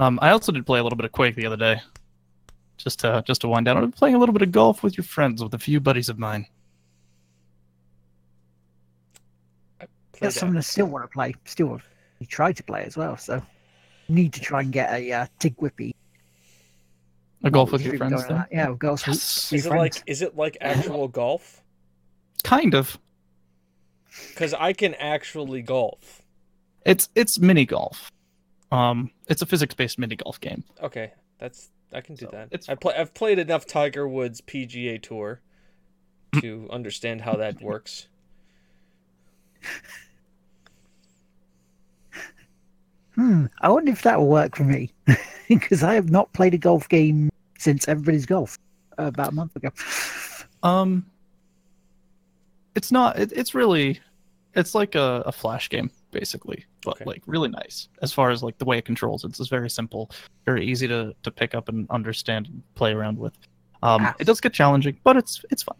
Speaker 6: Um, I also did play a little bit of Quake the other day. Just to just to wind down. I've been playing a little bit of golf with your friends with a few buddies of mine.
Speaker 1: Played
Speaker 2: That's
Speaker 1: that.
Speaker 2: something I still want to play. Still try to play as well. So need to try and get a uh, Tig Whippy.
Speaker 6: A golf with your friends
Speaker 2: going
Speaker 6: thing.
Speaker 2: Yeah, golf with
Speaker 6: Yes.
Speaker 2: your
Speaker 1: Is it
Speaker 2: friends.
Speaker 1: like is it like actual golf?
Speaker 6: Kind of.
Speaker 1: Because I can actually golf.
Speaker 6: It's it's mini golf. Um, it's a physics-based mini golf game.
Speaker 1: Okay, that's I can do
Speaker 6: So,
Speaker 1: that.
Speaker 6: it's
Speaker 1: I play. I've played enough Tiger Woods PGA Tour to understand how that works.
Speaker 2: Hmm. I wonder if that will work for me because I have not played a golf game since Everybody's Golf uh, about a month ago.
Speaker 6: Um, it's not. It, it's really, it's like a, a flash game basically, but
Speaker 1: Okay.
Speaker 6: like really nice as far as like the way it controls. It's just very simple, very easy to to pick up and understand and play around with. Um,
Speaker 2: Ah.
Speaker 6: it does get challenging, but it's it's fun.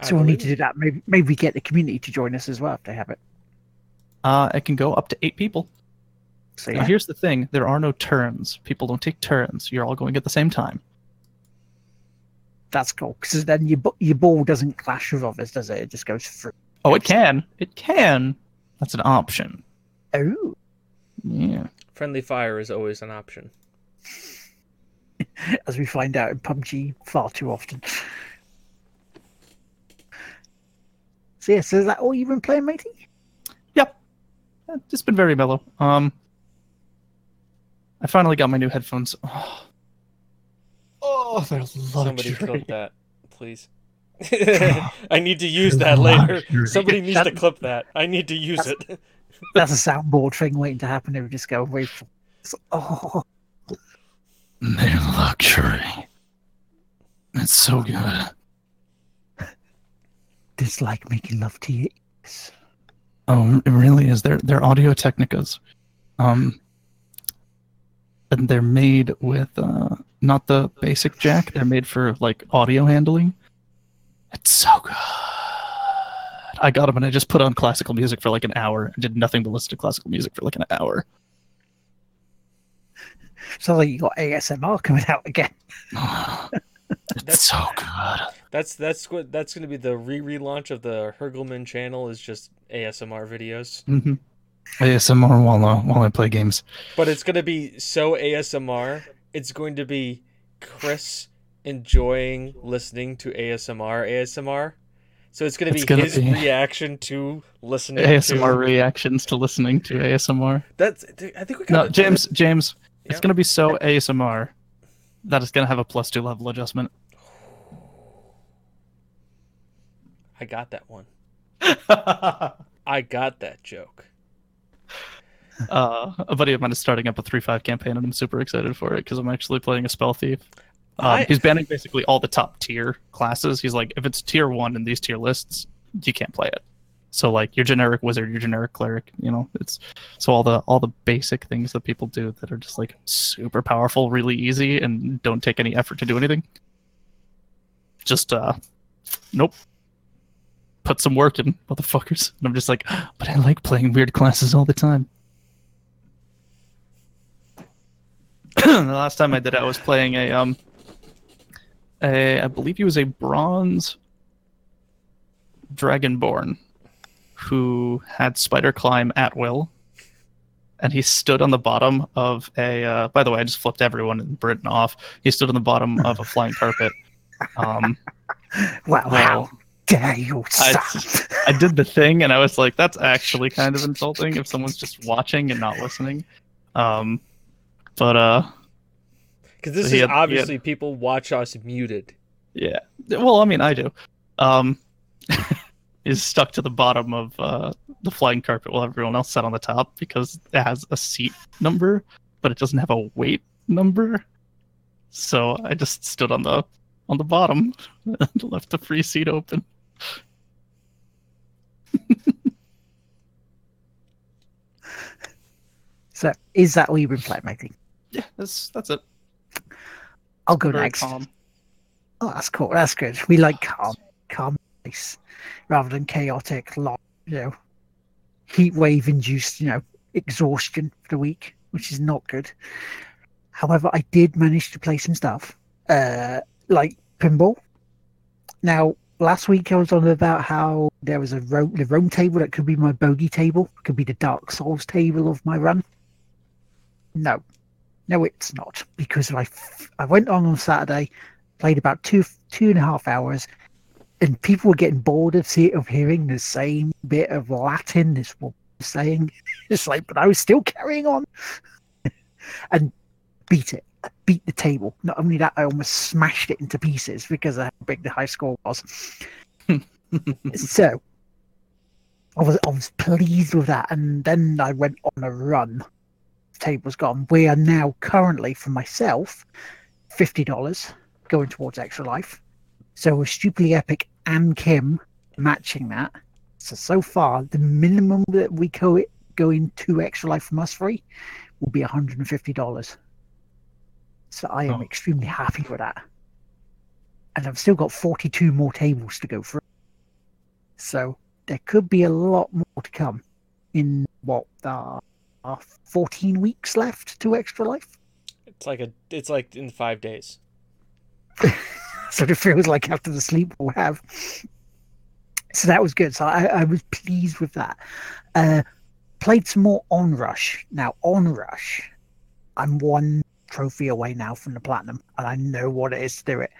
Speaker 1: I
Speaker 2: So we'll need to do that. Maybe maybe get the community to join us as well if they have it.
Speaker 6: Uh, it can go up to eight people.
Speaker 2: So
Speaker 6: Now here's the thing: there are no turns. People don't take turns. You're all going at the same time.
Speaker 2: that's cool because then your your ball doesn't clash with others, does it? It just goes through.
Speaker 6: Oh, it can. It can. That's an option.
Speaker 2: Oh,
Speaker 6: Yeah.
Speaker 1: Friendly fire is always an option.
Speaker 2: as we find out in PUBG far too often. So yeah, so is that all you've been playing, matey?
Speaker 6: Yep. It's been very mellow. Um, I finally got my new headphones. Oh, oh they're
Speaker 1: Somebody
Speaker 6: luxury.
Speaker 1: clip that, please. I need to use that later. Somebody needs to clip that. I need to use it.
Speaker 2: That's a soundboard thing waiting to happen. It would just go wait for. Oh,
Speaker 6: They're luxury. It's so good.
Speaker 2: dislike making love to you.
Speaker 6: Oh, it really is. They're they're Audio Technicas, um, and they're made with uh, not the basic jack. They're made for like audio handling. It's so good. I got them and I just put on classical music for like an hour. and did nothing but listen to classical music for like an hour.
Speaker 2: So like you got ASMR coming out again.
Speaker 6: it's so good.
Speaker 1: That's that's what that's going to be the re relaunch of the Hurgleman channel is just ASMR videos.
Speaker 6: hmm ASMR while uh, while I play games.
Speaker 1: But it's going to be so ASMR. It's going to be Chris enjoying listening to ASMR ASMR. So it's going to be
Speaker 6: gonna
Speaker 1: his
Speaker 6: be-
Speaker 1: reaction to listening to
Speaker 6: ASMR
Speaker 1: to
Speaker 6: reactions to listening to ASMR.
Speaker 1: That's I think we got
Speaker 6: No, James, James, it's gonna be so ASMR that it's gonna have a plus two level adjustment.
Speaker 1: I got that one. I got that joke.
Speaker 6: uh, a buddy of mine is starting up a three five campaign, and I'm super excited for it because I'm actually playing a spell thief. Um,
Speaker 1: I-
Speaker 6: He's banning basically all the top tier classes. He's like, if it's tier one in these tier lists, you can't play it. So like your generic wizard, your generic cleric, you know, it's so all the all the basic things that people do that are just like super powerful, really easy, and don't take any effort to do anything. Just uh, nope. Put some work in, motherfuckers. And I'm just like, but I like playing weird classes all the time. the last time I did it, I was playing a um, a I believe he was a bronze dragonborn who had spider climb at will, and he stood on the bottom of a. Uh, by the way, I just flipped everyone in Britain off. He stood on the bottom of a flying carpet. Um,
Speaker 2: Wow,
Speaker 6: well,
Speaker 2: how dare you,
Speaker 6: I- I did the thing, and I was like, "That's actually kind of insulting if someone's just watching and not listening." Um, but uh,
Speaker 1: Because this
Speaker 6: he
Speaker 1: is
Speaker 6: had- he had-
Speaker 1: obviously people watch us muted.
Speaker 6: Yeah. Well, I mean, I do. Um, is stuck to the bottom of uh, the flying carpet while everyone else sat on the top because it has a seat number, but it doesn't have a weight number. So I just stood on the on the bottom and left the free seat open.
Speaker 2: So is that all you've been playing, matey?
Speaker 6: Yeah, that's that's it.
Speaker 2: I'll go
Speaker 6: Very
Speaker 2: next.
Speaker 6: calm.
Speaker 2: Oh, that's cool. That's good. We like calm, calm place rather than chaotic, long, you know, heat wave induced, you know, exhaustion for the week, which is not good. However, I did manage to play some stuff, uh, like pinball. Now, last week I was on about how there was a roam, the roam table that could be my bogey table, could be the Dark Souls table of my run. No, no, it's not because I, f- I went on on Saturday played about two two and a half hours, and people were getting bored of see, of hearing the same bit of Latin this woman was saying. It's like, but I was still carrying on, and beat it, I beat the table. Not only that, I almost smashed it into pieces because of how big the high score was. so. I was I was pleased with that, and then I went on a run. The table's gone. We are now currently for myself, fifty dollars going towards Extra Life. So with Stupidly Epic and Kim matching that. So so far, the minimum that we go go into Extra Life from us three will be hundred and fifty dollars. So I am
Speaker 6: Oh.
Speaker 2: extremely happy with that. And I've still got forty two more tables to go through. So there could be a lot more to come in what uh, uh, fourteen weeks left to Extra Life.
Speaker 1: It's like a it's like in five days.
Speaker 2: so it feels like after the sleep we'll have. So that was good. So I, I was pleased with that. Uh, played some more Onrush. Now Onrush, I'm one trophy away now from the platinum, and I know what it is to do it.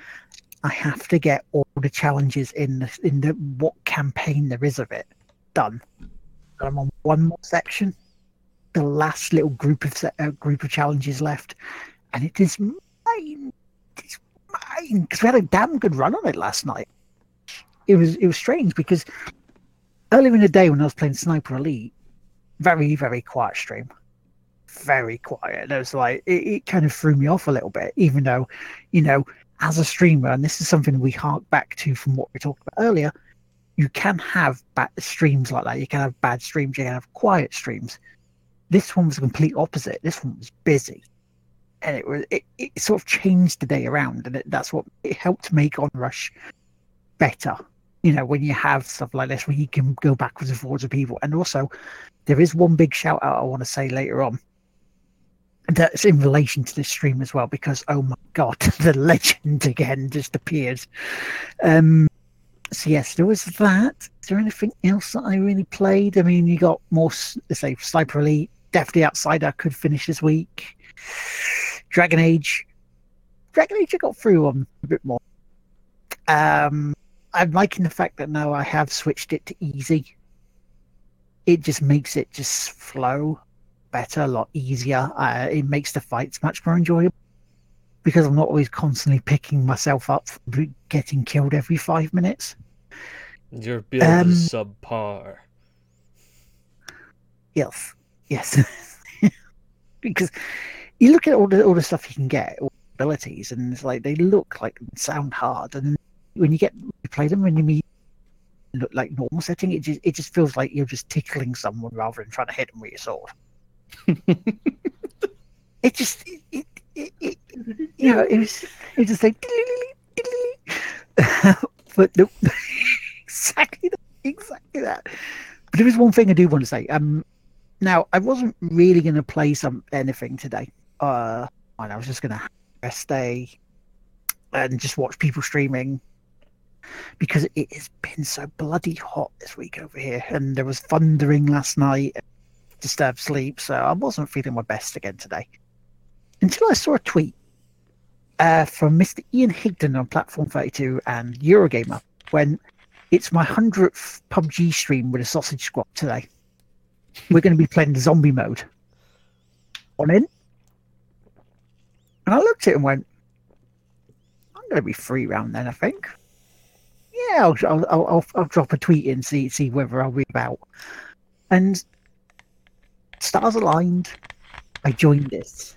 Speaker 2: I have to get all the challenges in the in the what campaign there is of it done. And I'm on one more section, the last little group of uh, group of challenges left, and it is mine. It's mine because we had a damn good run on it last night. It was it was strange because earlier in the day when I was playing Sniper Elite, very very quiet stream, very quiet. And it was like it, it kind of threw me off a little bit, even though, you know, as a streamer, and this is something we hark back to from what we talked about earlier. You can have bad streams like that. You can have bad streams. You can have quiet streams. This one was the complete opposite. This one was busy, and it was it, it sort of changed the day around, and it, that's what it helped make Onrush better. You know, when you have stuff like this, where you can go backwards and forwards with people, and also there is one big shout out I want to say later on. That's in relation to this stream as well, because oh my god, the legend again just appears. Um, so yes, there was that. Is there anything else that I really played? I mean, you got more, let's say, Sniper Elite, definitely Outsider could finish this week. Dragon Age, Dragon Age, I got through on a bit more. Um, I'm liking the fact that now I have switched it to easy. It just makes it just flow better, a lot easier. Uh, it makes the fights much more enjoyable because I'm not always constantly picking myself up for getting killed every five minutes.
Speaker 1: Your build
Speaker 2: Um,
Speaker 1: is subpar.
Speaker 2: Yes, yes. because you look at all the all the stuff you can get, all the abilities, and it's like they look like sound hard, and when you get you play them when you meet look like normal setting, it just it just feels like you're just tickling someone rather than trying to hit them with your sword. it just it, it, it, you know it was it just like but no, exactly that, exactly that. But there is one thing I do want to say. Um, now I wasn't really going to play some anything today. Uh, I was just going to day and just watch people streaming because it has been so bloody hot this week over here, and there was thundering last night, disturbed sleep, so I wasn't feeling my best again today. Until I saw a tweet uh, from Mr. Ian Higton on Platform 32 and Eurogamer when it's my 100th PUBG stream with a sausage squad today. We're going to be playing zombie mode. On in. And I looked at it and went, I'm going to be free round then, I think. Yeah, I'll, I'll, I'll, I'll, I'll drop a tweet in, see, see whether I'll be about. And stars aligned. I joined this.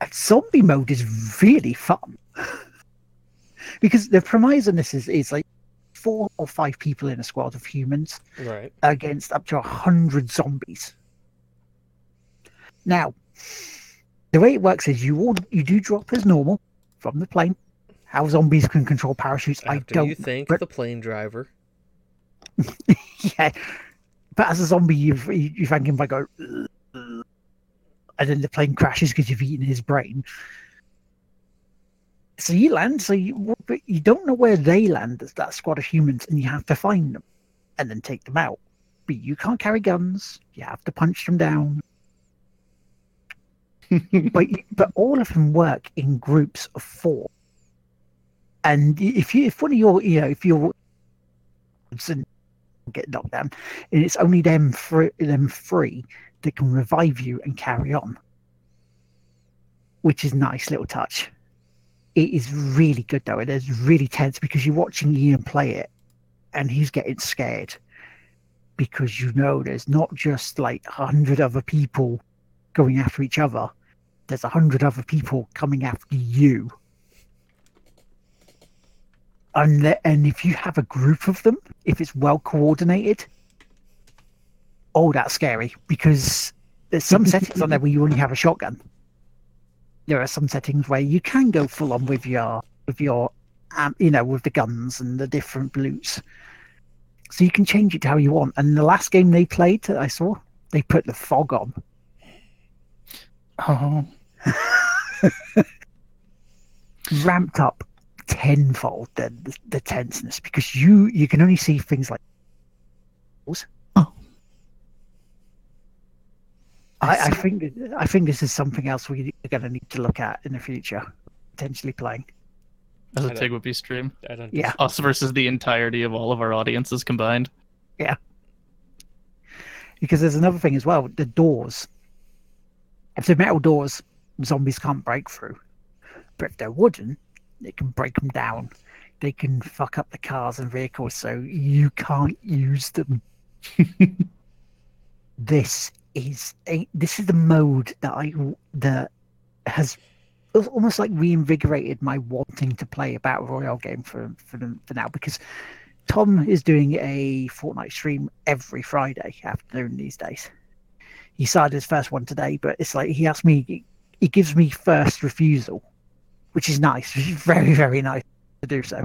Speaker 2: And zombie mode is really fun. because the premise on this is, is like four or five people in a squad of humans
Speaker 1: Right.
Speaker 2: against up to a hundred zombies. Now, the way it works is you all you do drop as normal from the plane. How zombies can control parachutes, I don't.
Speaker 1: you thank
Speaker 2: but-
Speaker 1: the plane driver.
Speaker 2: yeah, but as a zombie, you've you, you thank him by going, and then the plane crashes because you've eaten his brain. So you land, so you but you don't know where they land as that squad of humans, and you have to find them and then take them out. But you can't carry guns. You have to punch them down. but but all of them work in groups of four. And if you if one of your you know if you're and get knocked down, and it's only them three, them three that can revive you and carry on, which is a nice little touch. It is really good though. It is really tense because you're watching Ian play it, and he's getting scared because you know there's not just like a hundred other people going after each other. There's a hundred other people coming after you. And, the- and if you have a group of them, if it's well coordinated, oh, that's scary because there's some settings on there where you only have a shotgun. There are some settings where you can go full on with your with your, um, you know, with the guns and the different blues. So you can change it to how you want. And the last game they played that I saw, they put the fog on.
Speaker 6: Oh,
Speaker 2: ramped up tenfold the, the, the tenseness because you you can only see things like I, I think I think this is something else we're going to need to look at in the future, potentially playing.
Speaker 6: As a
Speaker 1: don't-
Speaker 6: Tigwhoopie stream.
Speaker 1: I don't.
Speaker 2: Yeah.
Speaker 6: Us versus the entirety of all of our audiences combined.
Speaker 2: Yeah, because there's another thing as well: the doors. If they're metal doors, zombies can't break through. But if they're wooden, they can break them down. They can fuck up the cars and vehicles, so you can't use them. this is a this is the mode that I that has almost like reinvigorated my wanting to play a battle royale game for for, for now because Tom is doing a Fortnite stream every Friday afternoon these days. He started his first one today, but it's like he asked me, he gives me first refusal, which is nice, which is very, very nice to do so.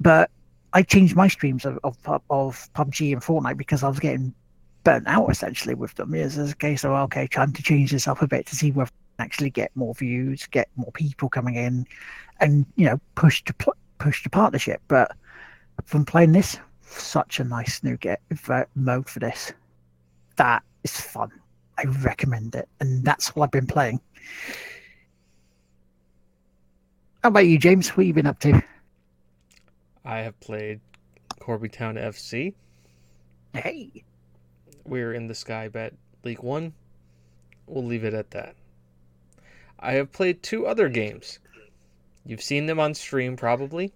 Speaker 2: But I changed my streams of, of, of PUBG and Fortnite because I was getting burnt out essentially with them. It's a case of, okay, trying to change this up a bit to see whether actually get more views, get more people coming in, and, you know, push to pl- push the partnership. But from playing this, such a nice new get uh, mode for this. That is fun. I recommend it, and that's what I've been playing. How about you, James? What have you been up to?
Speaker 1: I have played Corby Town FC.
Speaker 2: Hey,
Speaker 1: We're in the Sky Bet League One. We'll leave it at that. I have played two other games. You've seen them on stream, probably.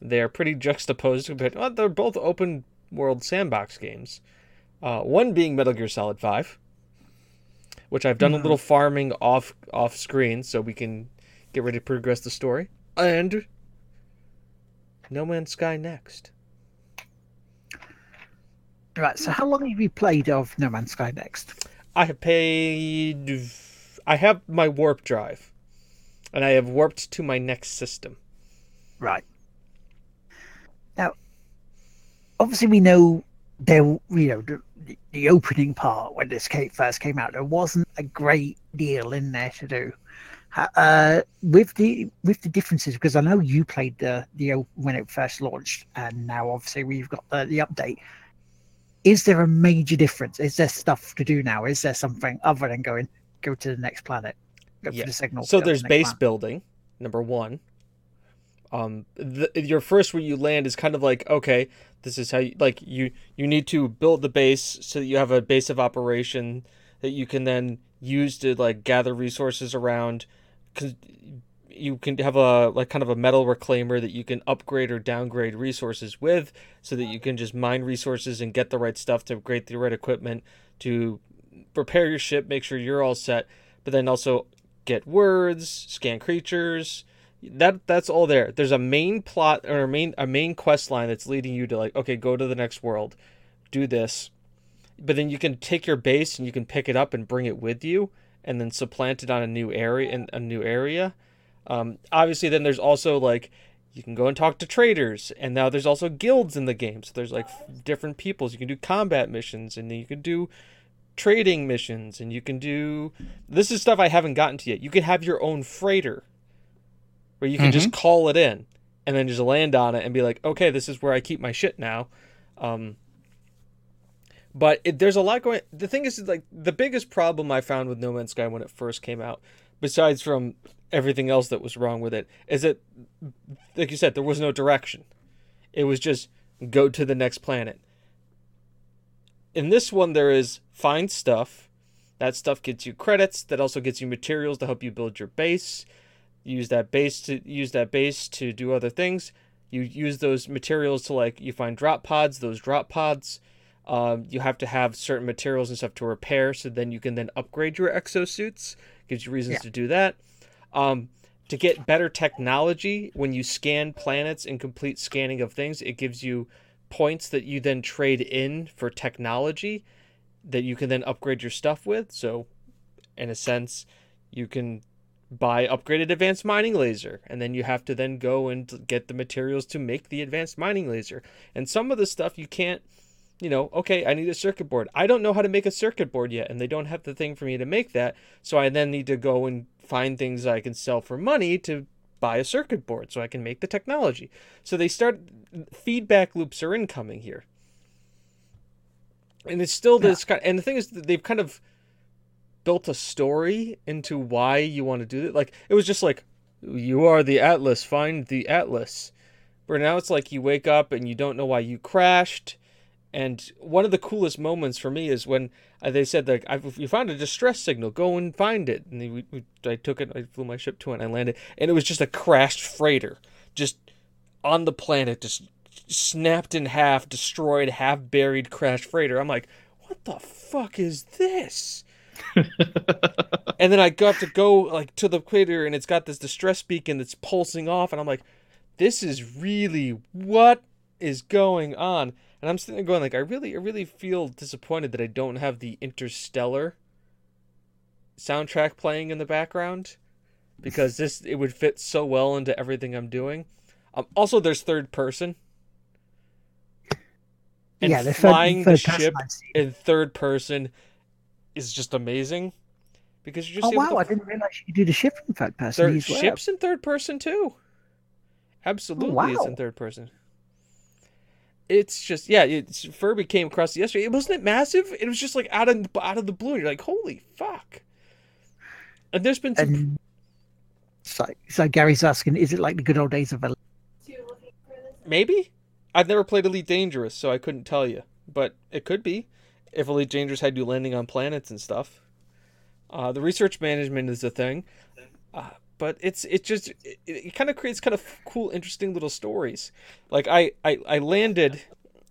Speaker 1: They are pretty juxtaposed, but well, they're both open world sandbox games. Uh, one being Metal Gear Solid Five, which I've done a little farming off off screen, so we can get ready to progress the story. And No Man's Sky next.
Speaker 2: Right. So, how long have you played of No Man's Sky Next?
Speaker 1: I have paid. I have my warp drive, and I have warped to my next system.
Speaker 2: Right. Now, obviously, we know there, you know, the, the opening part when this came, first came out, there wasn't a great deal in there to do. Uh, with the with the differences, because I know you played the the when it first launched, and now obviously we've got the, the update. Is there a major difference? Is there stuff to do now? Is there something other than going go to the next planet? Go
Speaker 1: Yeah.
Speaker 2: for the signal.
Speaker 1: So there's
Speaker 2: the
Speaker 1: base
Speaker 2: planet?
Speaker 1: building, number one. Um, the, your first where you land is kind of like okay, this is how you like you you need to build the base so that you have a base of operation that you can then use to like gather resources around. You can have a like kind of a metal reclaimer that you can upgrade or downgrade resources with, so that you can just mine resources and get the right stuff to upgrade the right equipment to prepare your ship, make sure you're all set, but then also get words, scan creatures. That that's all there. There's a main plot or a main a main quest line that's leading you to like, okay, go to the next world, do this. But then you can take your base and you can pick it up and bring it with you and then supplant it on a new area in a new area. Um, obviously then there's also like you can go and talk to traders and now there's also guilds in the game. So there's like f- different peoples. You can do combat missions and then you can do trading missions and you can do this is stuff I haven't gotten to yet. You can have your own freighter where you can just call it in and then just land on it and be like, okay, this is where I keep my shit now. Um, but it, there's a lot going. The thing is, like the biggest problem I found with No Man's Sky when it first came out, besides from everything else that was wrong with it, is that, like you said, there was no direction. It was just go to the next planet. In this one, there is find stuff. That stuff gets you credits. That also gets you materials to help you build your base. Use that base to use that base to do other things. You use those materials to like you find drop pods. Those drop pods, um, you have to have certain materials and stuff to repair. So then you can then upgrade your exosuits. Gives you reasons
Speaker 2: Yeah.
Speaker 1: to do that. Um, to get better technology when you scan planets and complete scanning of things, it gives you points that you then trade in for technology that you can then upgrade your stuff with. So, in a sense, you can buy upgraded advanced mining laser and then you have to then go and get the materials to make the advanced mining laser. And some of the stuff you can't you know, okay, I need a circuit board. I don't know how to make a circuit board yet, and they don't have the thing for me to make that. So I then need to go and find things I can sell for money to buy a circuit board so I can make the technology. So they start feedback loops are incoming here. And it's still this kind and the thing is that they've kind of built a story into why you want to do it. Like it was just like you are the Atlas, find the Atlas. Where now it's like you wake up and you don't know why you crashed. And one of the coolest moments for me is when uh, they said like I've, you found a distress signal, go and find it. And we, we, I took it, I flew my ship to it, and I landed, and it was just a crashed freighter, just on the planet, just snapped in half, destroyed, half buried, crashed freighter. I'm like, what the fuck is this? and then I got to go like to the crater, and it's got this distress beacon that's pulsing off, and I'm like, this is really what is going on. And I'm sitting there going like, I really, I really feel disappointed that I don't have the Interstellar soundtrack playing in the background because this it would fit so well into everything I'm doing. Um, also, there's third person. And
Speaker 2: yeah, the third,
Speaker 1: flying the ship in third person is just amazing because you're just
Speaker 2: Oh wow! I didn't realize you could do the ship in third person.
Speaker 1: Third,
Speaker 2: well.
Speaker 1: ships in third person too. Absolutely, it's in third person. It's just yeah. It's, Furby came across yesterday. It wasn't it massive. It was just like out of out of the blue. You're like, holy fuck. And there's been some.
Speaker 2: And so, so Gary's asking, is it like the good old days of? Ele-
Speaker 5: You're looking for this.
Speaker 1: maybe I've never played Elite Dangerous, so I couldn't tell you. But it could be if Elite Dangerous had you landing on planets and stuff. Uh, the research management is a thing, uh, but it's it just it, it kind of creates kind of cool, interesting little stories. Like I, I I landed,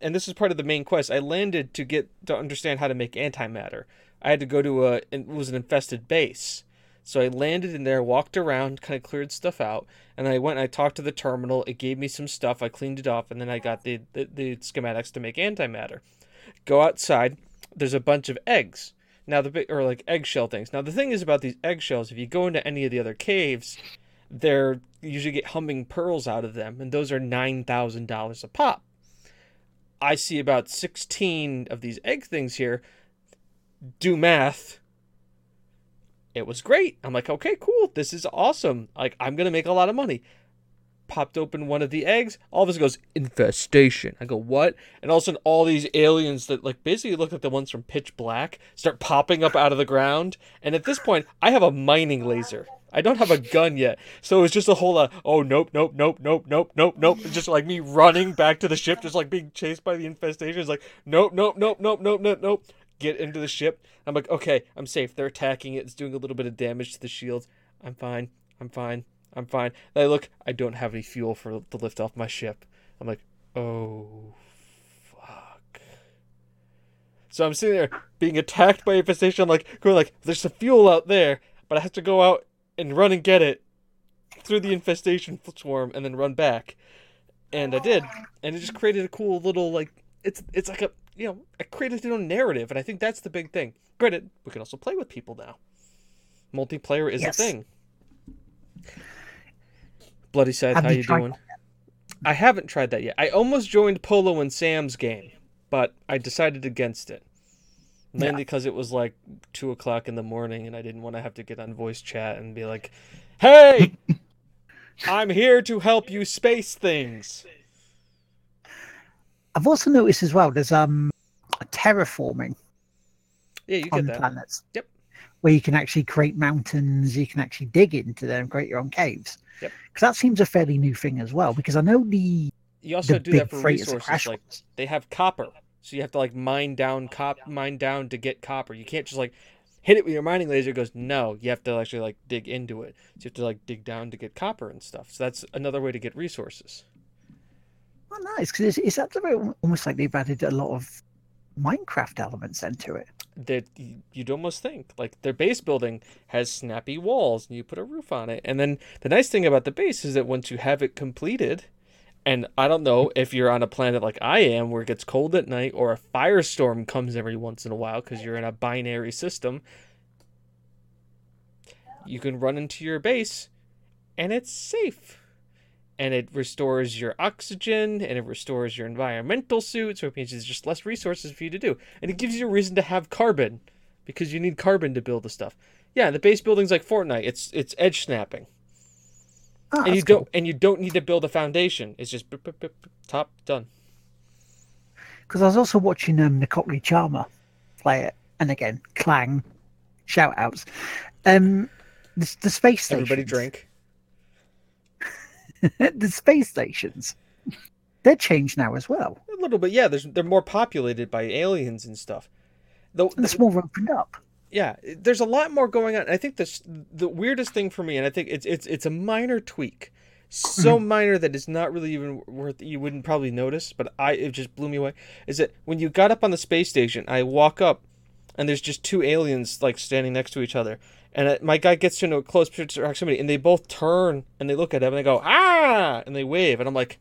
Speaker 1: and this is part of the main quest. I landed to get to understand how to make antimatter. I had to go to a it was an infested base. So I landed in there, walked around, kind of cleared stuff out, and I went and I talked to the terminal. It gave me some stuff. I cleaned it off, and then I got the, the, the schematics to make antimatter. Go outside. There's a bunch of eggs. Now the or like eggshell things. Now the thing is about these eggshells, if you go into any of the other caves, they're you usually get humming pearls out of them, and those are nine thousand dollars a pop. I see about sixteen of these egg things here. Do math. It was great. I'm like, okay, cool. This is awesome. Like, I'm gonna make a lot of money. Popped open one of the eggs. All of us goes infestation. I go what? And all of a sudden, all these aliens that like basically look like the ones from Pitch Black start popping up out of the ground. And at this point, I have a mining laser. I don't have a gun yet, so it's just a whole lot. Oh nope, nope, nope, nope, nope, nope, nope. Just like me running back to the ship, just like being chased by the infestation. It's like nope, nope, nope, nope, nope, nope, nope. Get into the ship. I'm like, okay, I'm safe. They're attacking it. It's doing a little bit of damage to the shields. I'm fine. I'm fine. I'm fine. Then I look. I don't have any fuel for to lift off my ship. I'm like, oh, fuck. So I'm sitting there being attacked by infestation. I'm like, going like, there's some fuel out there, but I have to go out and run and get it through the infestation swarm and then run back. And I did, and it just created a cool little like it's it's like a you know I created its own narrative, and I think that's the big thing. Granted, we can also play with people now. Multiplayer is
Speaker 2: Yes.
Speaker 1: a thing. Bloody
Speaker 2: Have
Speaker 1: how
Speaker 2: you
Speaker 1: you doing? I haven't tried that yet. I almost joined Polo and Sam's game, but I decided against it. Mainly because it was like two o'clock in the morning, and I didn't want to have to get on voice chat and be like, "Hey, I'm here to help you space things."
Speaker 2: I've also noticed as well. There's um terraforming
Speaker 1: Yeah, you get that.
Speaker 2: planets.
Speaker 1: Yep.
Speaker 2: Where you can actually create mountains, you can actually dig into them, and create your own caves.
Speaker 1: Yep.
Speaker 2: Because that seems a fairly new thing as well. Because I know the
Speaker 1: You also
Speaker 2: the
Speaker 1: do that for resources. Like they have copper, so you have to like mine down cop, mine down to get copper. You can't just like hit it with your mining laser. It goes no. You have to actually like dig into it. So you have to like dig down to get copper and stuff. So that's another way to get resources.
Speaker 2: Oh, nice. Because it's, it's actually almost like they've added a lot of Minecraft elements into it.
Speaker 1: That you'd almost think like their base building has snappy walls and you put a roof on it. And then the nice thing about the base is that once you have it completed and i don't know if you're on a planet like i am where it gets cold at night or a firestorm comes every once in a while because you're in a binary system you can run into your base and it's safe and it restores your oxygen and it restores your environmental suit so it means there's just less resources for you to do. And it gives you a reason to have carbon because you need carbon to build the stuff. Yeah the base building's like fortnite. It's it's edge snapping.
Speaker 2: Oh,
Speaker 1: and you don't and you don't need to build a foundation. It's just bip, bip, bip, top done.
Speaker 2: Because I was also watching um, Nicotly Charmer play it, and again, Clang, shout outs. Um, the, the space stations.
Speaker 1: Everybody drink.
Speaker 2: the space stations. They're changed now as well.
Speaker 1: A little bit, yeah. There's they're more populated by aliens and stuff. Though
Speaker 2: it's more opened up.
Speaker 1: yeah, there's a lot more going on. I think this the weirdest thing for me, and I think it's it's it's a minor tweak, so mm-hmm. minor that it's not really even worth. You wouldn't probably notice, but I it just blew me away. Is that when you got up on the space station, I walk up, and there's just two aliens like standing next to each other, and my guy gets into a close proximity, and they both turn and they look at him and they go ah, and they wave, and I'm like.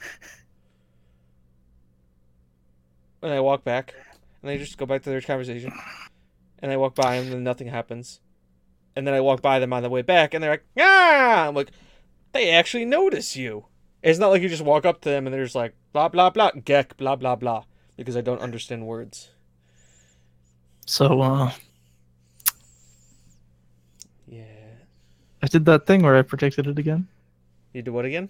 Speaker 1: And I walk back, and they just go back to their conversation. And I walk by them, and nothing happens. And then I walk by them on the way back, and they're like, "Ah!" I'm like, "They actually notice you." It's not like you just walk up to them and they're just like, "Blah blah blah, geck blah blah blah," because I don't understand words.
Speaker 6: So uh,
Speaker 1: Yeah.
Speaker 6: I did that thing where I predicted it again.
Speaker 1: You did what again?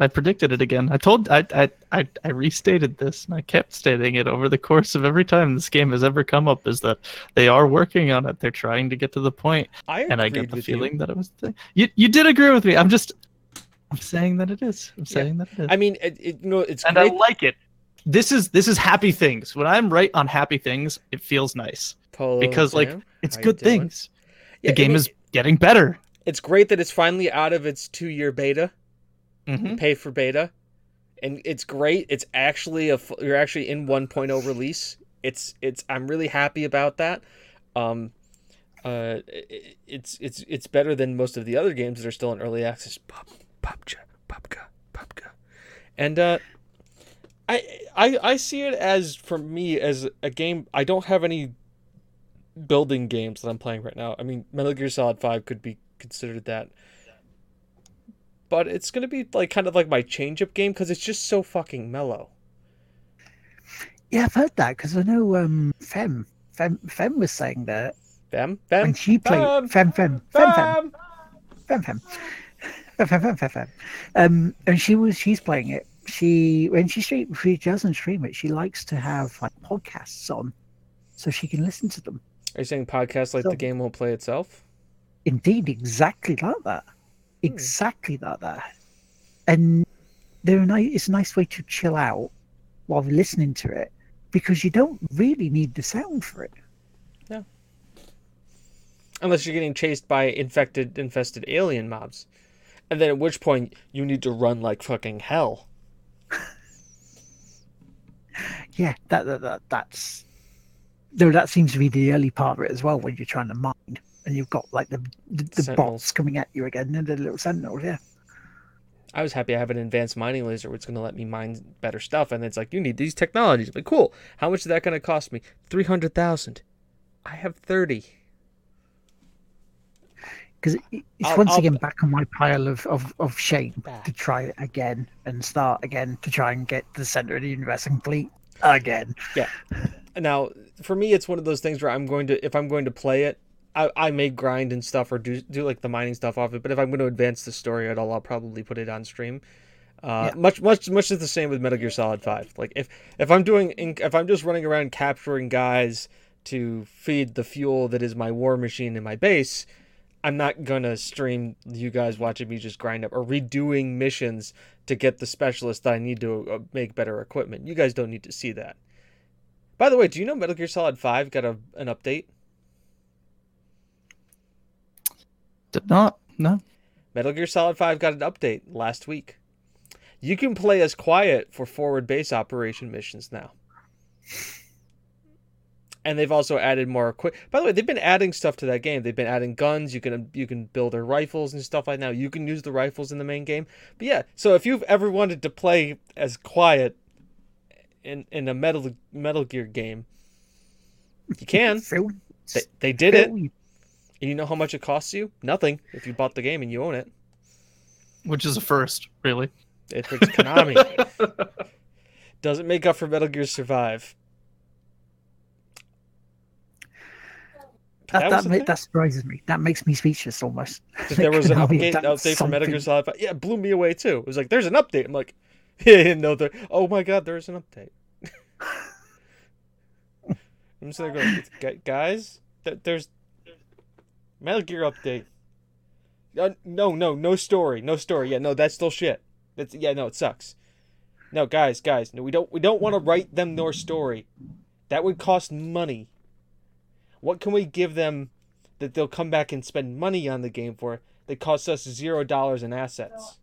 Speaker 6: I predicted it again. I told I I I, I restated this and I kept stating it over the course of every time this game has ever come up is that they are working on it. They're trying to get to the point,
Speaker 1: I
Speaker 6: and I get the
Speaker 1: with you.
Speaker 6: feeling that it was the thing. You you did agree with me. I'm just I'm saying that it is. I'm saying that it is.
Speaker 1: I mean, it, it, you know, it's
Speaker 6: and
Speaker 1: great.
Speaker 6: I like it. This is this is happy things. When I'm right on happy things, it feels nice.
Speaker 1: Polo
Speaker 6: because, like. It's
Speaker 1: How
Speaker 6: good things.
Speaker 1: Yeah,
Speaker 6: the game is getting better.
Speaker 1: It's great that it's finally out of its two-year beta.
Speaker 6: hmm
Speaker 1: pay for beta and it's great it's actually a you're actually in 1.0 release it's it's i'm really happy about that um uh i- it's it's it's better than most of the other games that are still in early access Pop, pubg pubg pubg and uh I, I I see it as for me as a game I don't have any building games that I'm playing right now. I mean Metal Gear Solid 5 could be considered that but it's gonna be like kind of like my change up game because it's just so fucking mellow.
Speaker 2: Yeah, I've heard that because I know um, Fem, Fem, Fem was saying that
Speaker 1: Fem, Fem when
Speaker 2: she played
Speaker 1: Fem,
Speaker 2: Fem, Fem, Fem, Fem,
Speaker 1: fem.
Speaker 2: Fem, Fem, Fem, Fem, Fem, Fem, Fem. Um, and she was she's playing it. She when she stream, she doesn't stream it. She likes to have like podcasts on, so she can listen to them.
Speaker 1: Are you saying podcasts like
Speaker 2: So-
Speaker 1: the game won't play itself?
Speaker 2: Indeed, exactly like that. Hmm. Exactly like that. And they're a nice, it's a nice way to chill out while listening to it because you don't really need the sound for it. Yeah.
Speaker 1: Unless you're getting chased by infected, infested alien mobs, and then at which point you need to run like fucking hell.
Speaker 2: Yeah, that, that, that that's though that seems to be the early part of it as well when you're trying to mine and you've got like the the, the coming at you again and the little sentinels. Yeah,
Speaker 1: I was happy I have an advanced mining laser, which is going to let me mine better stuff. And it's like you need these technologies. I'm like cool. How much is that going to cost me? Three hundred thousand. I have thirty.
Speaker 2: Because it's
Speaker 1: I'll-
Speaker 2: once
Speaker 1: I'll-
Speaker 2: again back on my pile of, of, of shame to try it again and start again to try and get the center of the universe complete again. Yeah.
Speaker 1: Now, for me, it's one of those things where I'm going to, if I'm going to play it, I, I may grind and stuff or do do like the mining stuff off it. But if I'm going to advance the story at all, I'll probably put it on stream. Uh,
Speaker 2: Yeah.
Speaker 1: Much much much is the same with Metal Gear Solid Five. Like if if I'm doing if I'm just running around capturing guys to feed the fuel that is my war machine in my base, I'm not gonna stream you guys watching me just grind up or redoing missions to get the specialist that I need to uh, make better equipment. You guys don't need to see that. By the way, do you know Metal Gear Solid 5 got a, an update?
Speaker 6: Did not. No.
Speaker 1: Metal Gear Solid 5 got an update last week. You can play as quiet for forward base operation missions now. And they've also added more quick. By the way, they've been adding stuff to that game. They've been adding guns. You can you can build their rifles and stuff like now. You can use the rifles in the main game. But yeah, so if you've ever wanted to play as quiet in in a Metal Metal Gear game, you can.
Speaker 2: Phil,
Speaker 1: They, they did it.
Speaker 2: You-
Speaker 1: And you know how much it costs you? Nothing if you bought the game and you own it.
Speaker 6: Which is a first, really.
Speaker 1: It's it's Konami. Doesn't make up for Metal Gear Survive. But
Speaker 2: That, that, ma- that surprises me. That makes me speechless almost.
Speaker 1: That there was an update, update for Metal Gear. Solid 5. Yeah, it blew me away too. It was like, there's an update. I'm like, yeah, no, there. Oh my god, there's an update. I'm just gonna go, "Gu- guys. There's Metal Gear update. Uh, no, no, no story, no story. Yeah, no, that's still shit. That's yeah, no, it sucks. No, guys, guys, no, we don't, we don't want to write them their story. That would cost money. What can we give them that they'll come back and spend money on the game for that costs us zero dollars in assets?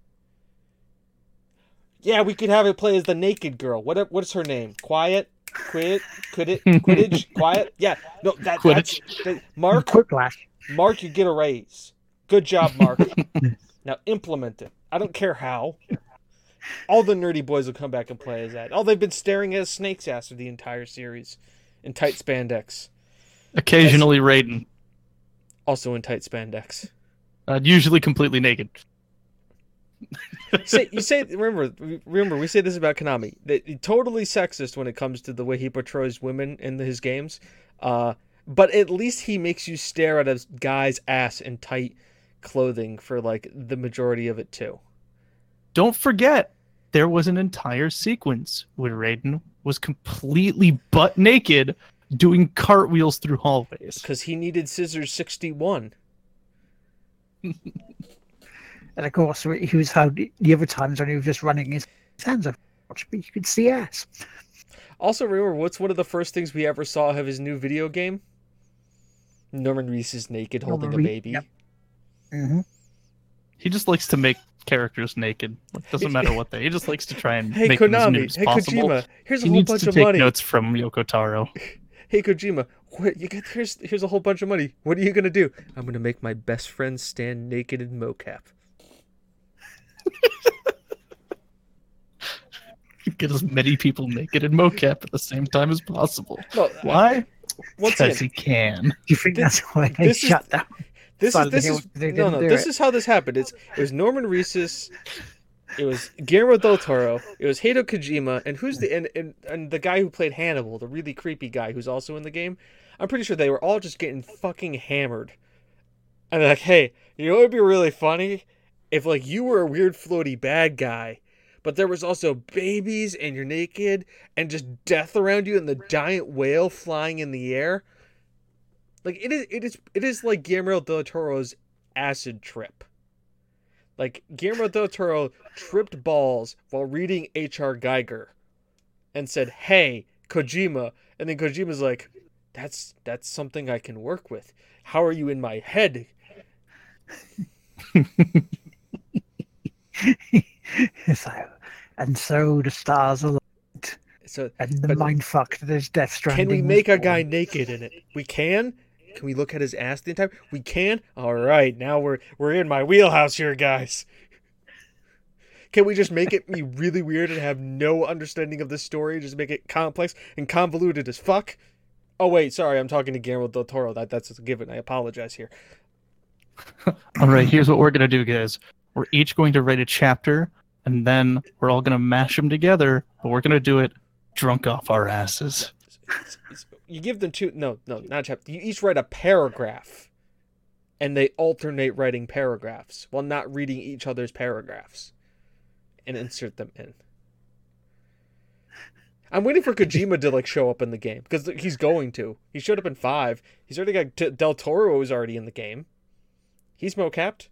Speaker 1: Yeah, we could have it play as the naked girl. What what's her name? Quiet, quit, quit it, Quidditch, quiet. Yeah, no, that, that's
Speaker 6: Quidditch.
Speaker 1: that, Mark.
Speaker 2: Quiplash.
Speaker 1: Mark, you get a raise. Good job, Mark. now implement it. I don't care how. All the nerdy boys will come back and play as that. Oh, they've been staring at a snake's ass for the entire series in tight spandex.
Speaker 6: Occasionally Raiden.
Speaker 1: Also in tight spandex.
Speaker 6: Uh, usually completely naked.
Speaker 1: say, you say remember remember we say this about Konami that he's totally sexist when it comes to the way he portrays women in his games, uh, but at least he makes you stare at a guy's ass in tight clothing for like the majority of it too.
Speaker 6: Don't forget, there was an entire sequence where Raiden was completely butt naked doing cartwheels through hallways.
Speaker 1: Because he needed scissors sixty one.
Speaker 2: And of course, he was how the other times when he was just running his hands up, but you could see ass.
Speaker 1: Also, remember what's one of the first things we ever saw of his new video game? Norman Reedus is naked holding
Speaker 2: Norman
Speaker 1: a baby.
Speaker 2: yep. hmm
Speaker 6: He just likes to make characters naked. Like, doesn't matter what they. He just likes to try and
Speaker 1: Hey
Speaker 6: make them as new as
Speaker 1: hey
Speaker 6: possible.
Speaker 1: Kojima, here's a
Speaker 6: He
Speaker 1: whole
Speaker 6: needs
Speaker 1: bunch
Speaker 6: to
Speaker 1: of
Speaker 6: take
Speaker 1: money.
Speaker 6: notes from Yoko Taro.
Speaker 1: Hey Kojima, what, you get here's here's a whole bunch of money. What are you gonna do? I'm gonna make my best friend stand naked in mocap.
Speaker 6: Get as many people naked in mocap at the same time as possible.
Speaker 1: No,
Speaker 6: Why?
Speaker 1: once
Speaker 6: Because
Speaker 1: again,
Speaker 6: he can.
Speaker 2: Do you think
Speaker 1: This-
Speaker 2: that's why they
Speaker 1: this is-
Speaker 2: shut down?
Speaker 1: this is this is no no. This
Speaker 2: it.
Speaker 1: is how this happened. It's it was Norman Reedus's. It was Guillermo del Toro. It was Hideo Kojima, and who's the and, and and the guy who played Hannibal, the really creepy guy who's also in the game. I'm pretty sure they were all just getting fucking hammered. And they're like, hey, you know what would be really funny? If like you were a weird floaty bad guy, but there was also babies and you're naked and just death around you and the giant whale flying in the air. Like it is it is it is like Guillermo del Toro's acid trip. Like Guillermo del Toro tripped balls while reading H.R. Giger and said, Hey, Kojima and then Kojima's like, That's that's something I can work with. How are you in my head?
Speaker 2: so, and so the stars aligned,
Speaker 1: So
Speaker 2: and the mind fucked. There's Death Stranding.
Speaker 1: Can we make a guy naked in it? We can. Can we look at his ass the entire? We can. All right, now we're we're in my wheelhouse here, guys. Can we just make it be really weird and have no understanding of the story? Just make it complex and convoluted as fuck. Oh wait, sorry, I'm talking to Guillermo del Toro. That that's a given. I apologize here.
Speaker 6: All right, here's what we're gonna do, guys. We're each going to write a chapter, and then we're all gonna mash them together. But we're gonna do it drunk off our asses.
Speaker 1: You give them two. No, no, not a chapter. You each write a paragraph, and they alternate writing paragraphs while not reading each other's paragraphs, and insert them in. I'm waiting for Kojima to like show up in the game because he's going to. He showed up in five. He's already got Del Toro is already in the game. He's mo mocapped.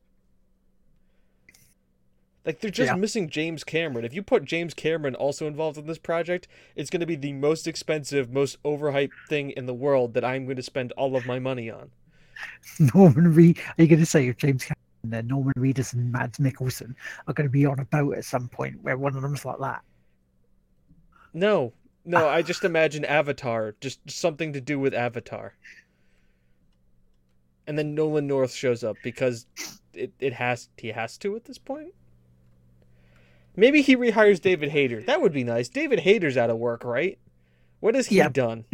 Speaker 1: Like they're just
Speaker 2: Yeah.
Speaker 1: missing James Cameron. If you put James Cameron also involved in this project, it's going to be the most expensive, most overhyped thing in the world that I'm going to spend all of my money on.
Speaker 2: Norman Reed. Are you going to say if James Cameron and then Norman Reedus and Mads Mikkelsen are going to be on a boat at some point where one of them's like that?
Speaker 1: No, no, I just imagine Avatar, just something to do with Avatar. And then Nolan North shows up because it, it has he has to at this point. Maybe he rehires David Hayter. That would be nice. David Hayter's out of work, right? What has he
Speaker 2: Yeah.
Speaker 1: done?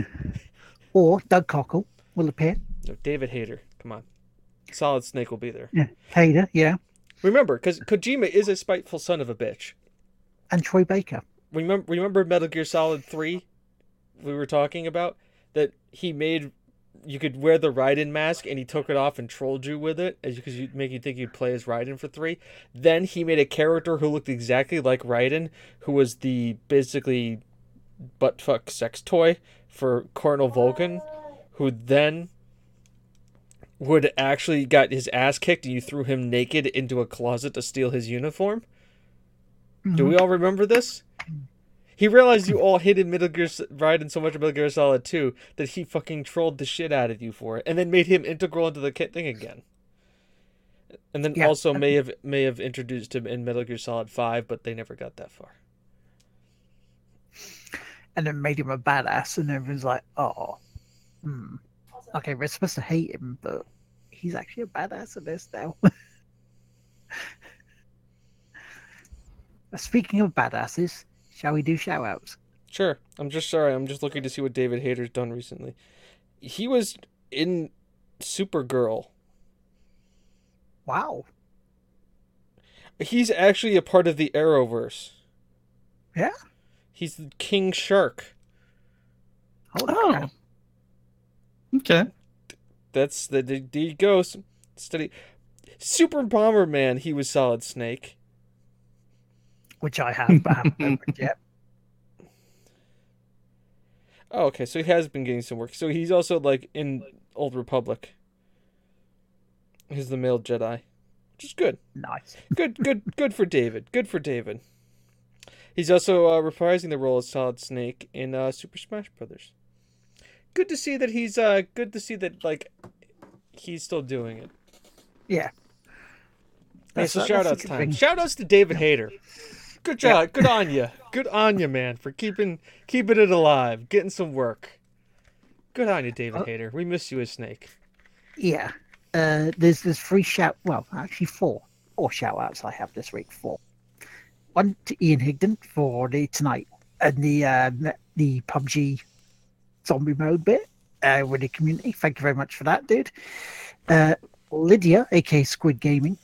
Speaker 2: Or Doug Cockle will appear.
Speaker 1: No, David Hayter. Come on. Solid Snake will be there.
Speaker 2: Yeah, Hayter, yeah,
Speaker 1: Remember, because Kojima is a spiteful son of a bitch.
Speaker 2: and Troy Baker.
Speaker 1: remember remember Metal Gear Solid 3 we were talking about that he made you could wear the Raiden mask and he took it off and trolled you with it as because you make you think you'd play as Raiden for 3 then he made a character who looked exactly like Raiden who was the basically butt fuck sex toy for Colonel Volgin, who then would actually got his ass kicked and you threw him naked into a closet to steal his uniform? Do we mm-hmm. all remember this? He realized you all hated Metal Gear S- Raiden so much in Metal Gear Solid 2 that he fucking trolled the shit out of you for it, and then made him integral into the kit thing again. And then
Speaker 2: Yeah.
Speaker 1: also may have may have introduced him in Metal Gear Solid 5, but they never got that far.
Speaker 2: and then made him a badass, and everyone's like, "Oh, hmm. okay, we're supposed to hate him, but he's actually a badass in this now." Speaking of badasses, shall we do shout outs?
Speaker 1: Sure. I'm just sorry. I'm just looking to see what David Hayter's done recently. He was in Supergirl.
Speaker 2: Wow.
Speaker 1: He's actually a part of the Arrowverse.
Speaker 2: Yeah?
Speaker 1: He's the King Shark.
Speaker 2: Holy
Speaker 6: Oh.
Speaker 2: crap.
Speaker 6: Okay.
Speaker 1: That's the the the goes Study. Super Bomberman. He was Solid Snake.
Speaker 2: Which I have, but haven't opened yet.
Speaker 1: Oh, okay. So he has been getting some work. So he's also like in Old Republic. He's the male Jedi, which is good.
Speaker 2: Nice.
Speaker 1: Good, good, good for David. Good for David. He's also uh, reprising the role of Solid Snake in uh, Super Smash Brothers. Good to see that he's uh good to see that like he's still doing it.
Speaker 2: Yeah.
Speaker 1: Hey,
Speaker 2: That's
Speaker 1: so
Speaker 2: a-
Speaker 1: shout outs time. Shout outs to David Hayter. Good job. Good on you. Good on you, man, for keeping keeping it alive, getting some work. Good on you, David
Speaker 2: Uh,
Speaker 1: Hayter. We miss you as Snake.
Speaker 2: Yeah. Uh, there's there's three shout well, actually four. Four shout outs I have this week. Four. One to Ian Higton for the tonight and the uh, the PUBG zombie mode bit uh, with the community. Thank you very much for that, dude. Uh, Lydia, aka Squid Gaming,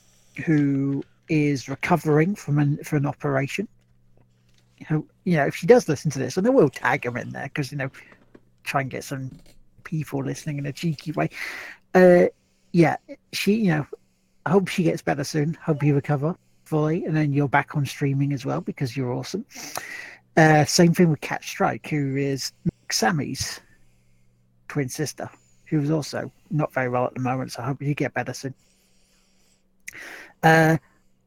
Speaker 2: who is recovering from an from an operation. Who, you know, if she does listen to this, and I will tag her in there because you know, try and get some people listening in a cheeky way. Uh, yeah, she, you know, I hope she gets better soon. Hope you recover fully, and then you're back on streaming as well because you're awesome. Uh, same thing with Cat Strike, who is Sammy's twin sister, who is also not very well at the moment. So I hope you get better soon. Uh,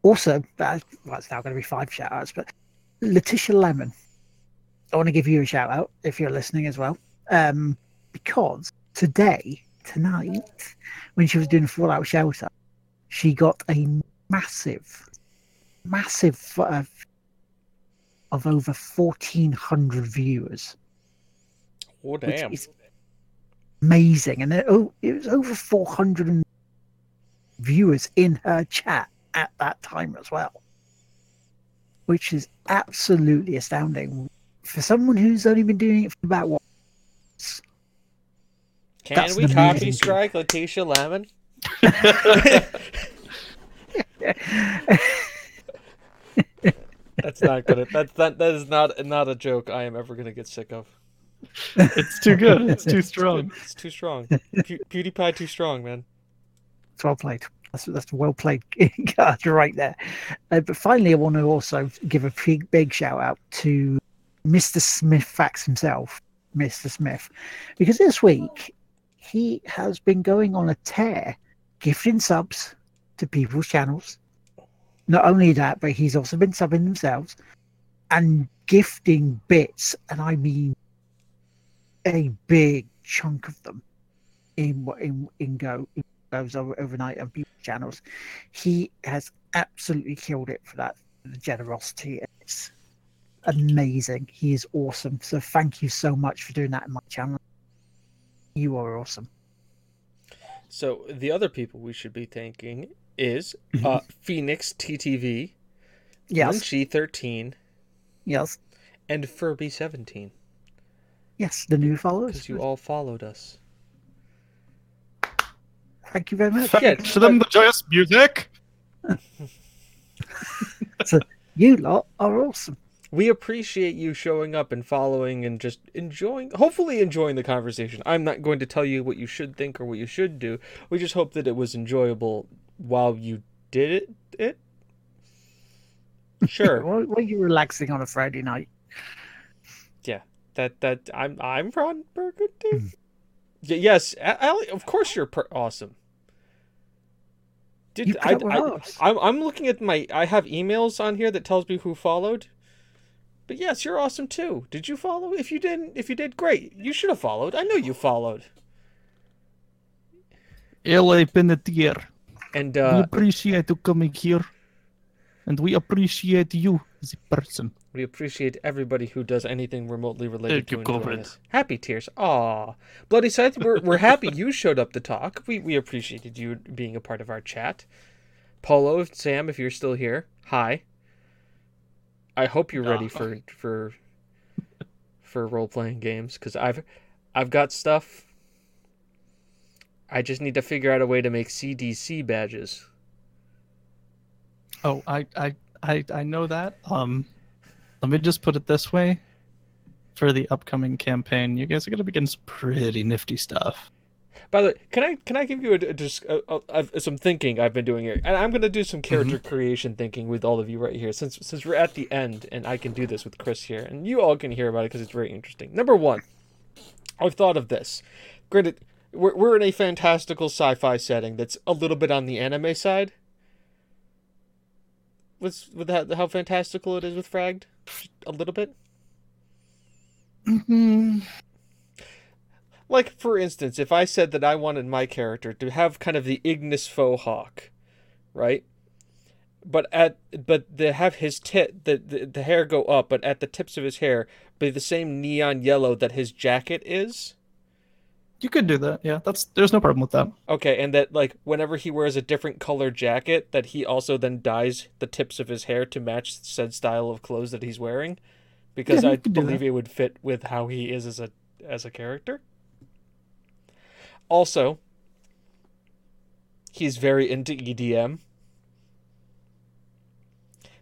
Speaker 2: also, uh, well, it's now going to be five shout outs, but Letitia Lemon, I want to give you a shout out if you're listening as well, um, because today, tonight, when she was doing Fallout Shelter, she got a massive, massive uh, of over 1,400 viewers.
Speaker 1: Oh
Speaker 2: which
Speaker 1: damn.
Speaker 2: is amazing. And it, oh, it was over 400 viewers in her chat at that time as well, which is absolutely astounding for someone who's only been doing it for about what?
Speaker 1: Can
Speaker 2: that's
Speaker 1: we copy
Speaker 2: amazing
Speaker 1: strike Letitia Lemon? That's not gonna. That's that. That is not not a joke. I am ever gonna get sick of.
Speaker 6: It's too good. It's too strong.
Speaker 1: It's too strong. Pew- PewDiePie too strong, man.
Speaker 2: It's well played. That's that's a well played card right there. Uh, but finally, I want to also give a big big shout out to Mr. Smith Facts himself, Mr. Smith, because this week he has been going on a tear, gifting subs to people's channels. Not only that, but he's also been subbing themselves and gifting bits, and I mean a big chunk of them in in in go in goes over overnight on people's channels. He has absolutely killed it for that the generosity. It's amazing. He is awesome. So thank you so much for doing that in my channel. You are awesome.
Speaker 1: So the other people we should be thanking is
Speaker 2: Mm-hmm.
Speaker 1: uh, Phoenix TTV,
Speaker 2: Yes,
Speaker 1: Munchie thirteen,
Speaker 2: yes,
Speaker 1: and Furby seventeen.
Speaker 2: yes. The new followers.
Speaker 1: Because you all followed us.
Speaker 2: Thank you very much.
Speaker 6: Thanks to them, the joyous music.
Speaker 2: You lot are awesome.
Speaker 1: We appreciate you showing up and following and just enjoying, hopefully enjoying the conversation. I'm not going to tell you what you should think or what you should do. We just hope that it was enjoyable while you did it. It. Sure.
Speaker 2: Why, why are you relaxing on a Friday night?
Speaker 1: Yeah, that that I'm I'm Ron Burgundy. Hmm. Y- yes, Ali, of course you're per- awesome. Dude,
Speaker 2: You put
Speaker 1: I,
Speaker 2: up with
Speaker 1: I,
Speaker 2: us.
Speaker 1: I'm I'm looking at my I have emails on here that tells me who followed. But yes, you're awesome too. Did you follow? If you didn't, if you did, great. You should have followed. I know you followed.
Speaker 6: L.A. Penetier.
Speaker 1: And
Speaker 6: we
Speaker 1: uh,
Speaker 6: appreciate you coming here. And we appreciate you as a person.
Speaker 1: We appreciate everybody who does anything remotely related
Speaker 6: Thank
Speaker 1: to
Speaker 6: you,
Speaker 1: enjoying
Speaker 6: comrade.
Speaker 1: this. Happy tears. Aw. Bloody Scythe, we're, we're happy you showed up to talk. We, we appreciated you being a part of our chat. Polo, Sam, if you're still here, hi. I hope you're ready for for for role playing games because I've I've got stuff. I just need to figure out a way to make CDC badges.
Speaker 6: Oh, I, I, I, I know that. Um, let me just put it this way: for the upcoming campaign, you guys are gonna be getting some pretty nifty stuff.
Speaker 1: By the way, can I can I give you a, a, just a, a, some thinking I've been doing here, and I'm gonna do some mm-hmm. character creation thinking with all of you right here, since since we're at the end, and I can do this with Chris here, and you all can hear about it because it's very interesting. Number one, I've thought of this. Granted, we're we're in a fantastical sci-fi setting that's a little bit on the anime side. With with how, how fantastical it is with Fragged, a little bit.
Speaker 6: Mm-hmm.
Speaker 1: Like for instance, if I said that I wanted my character to have kind of the Ignis faux hawk, right? But at but to have his tit the, the the hair go up, but at the tips of his hair be the same neon yellow that his jacket is.
Speaker 6: You could do that. Yeah, that's there's no problem with that.
Speaker 1: Okay, and that like whenever he wears a different color jacket, that he also then dyes the tips of his hair to match said style of clothes that he's wearing, because
Speaker 6: Yeah,
Speaker 1: I believe it would fit with how he is as a as a character. Also, he's very into EDM.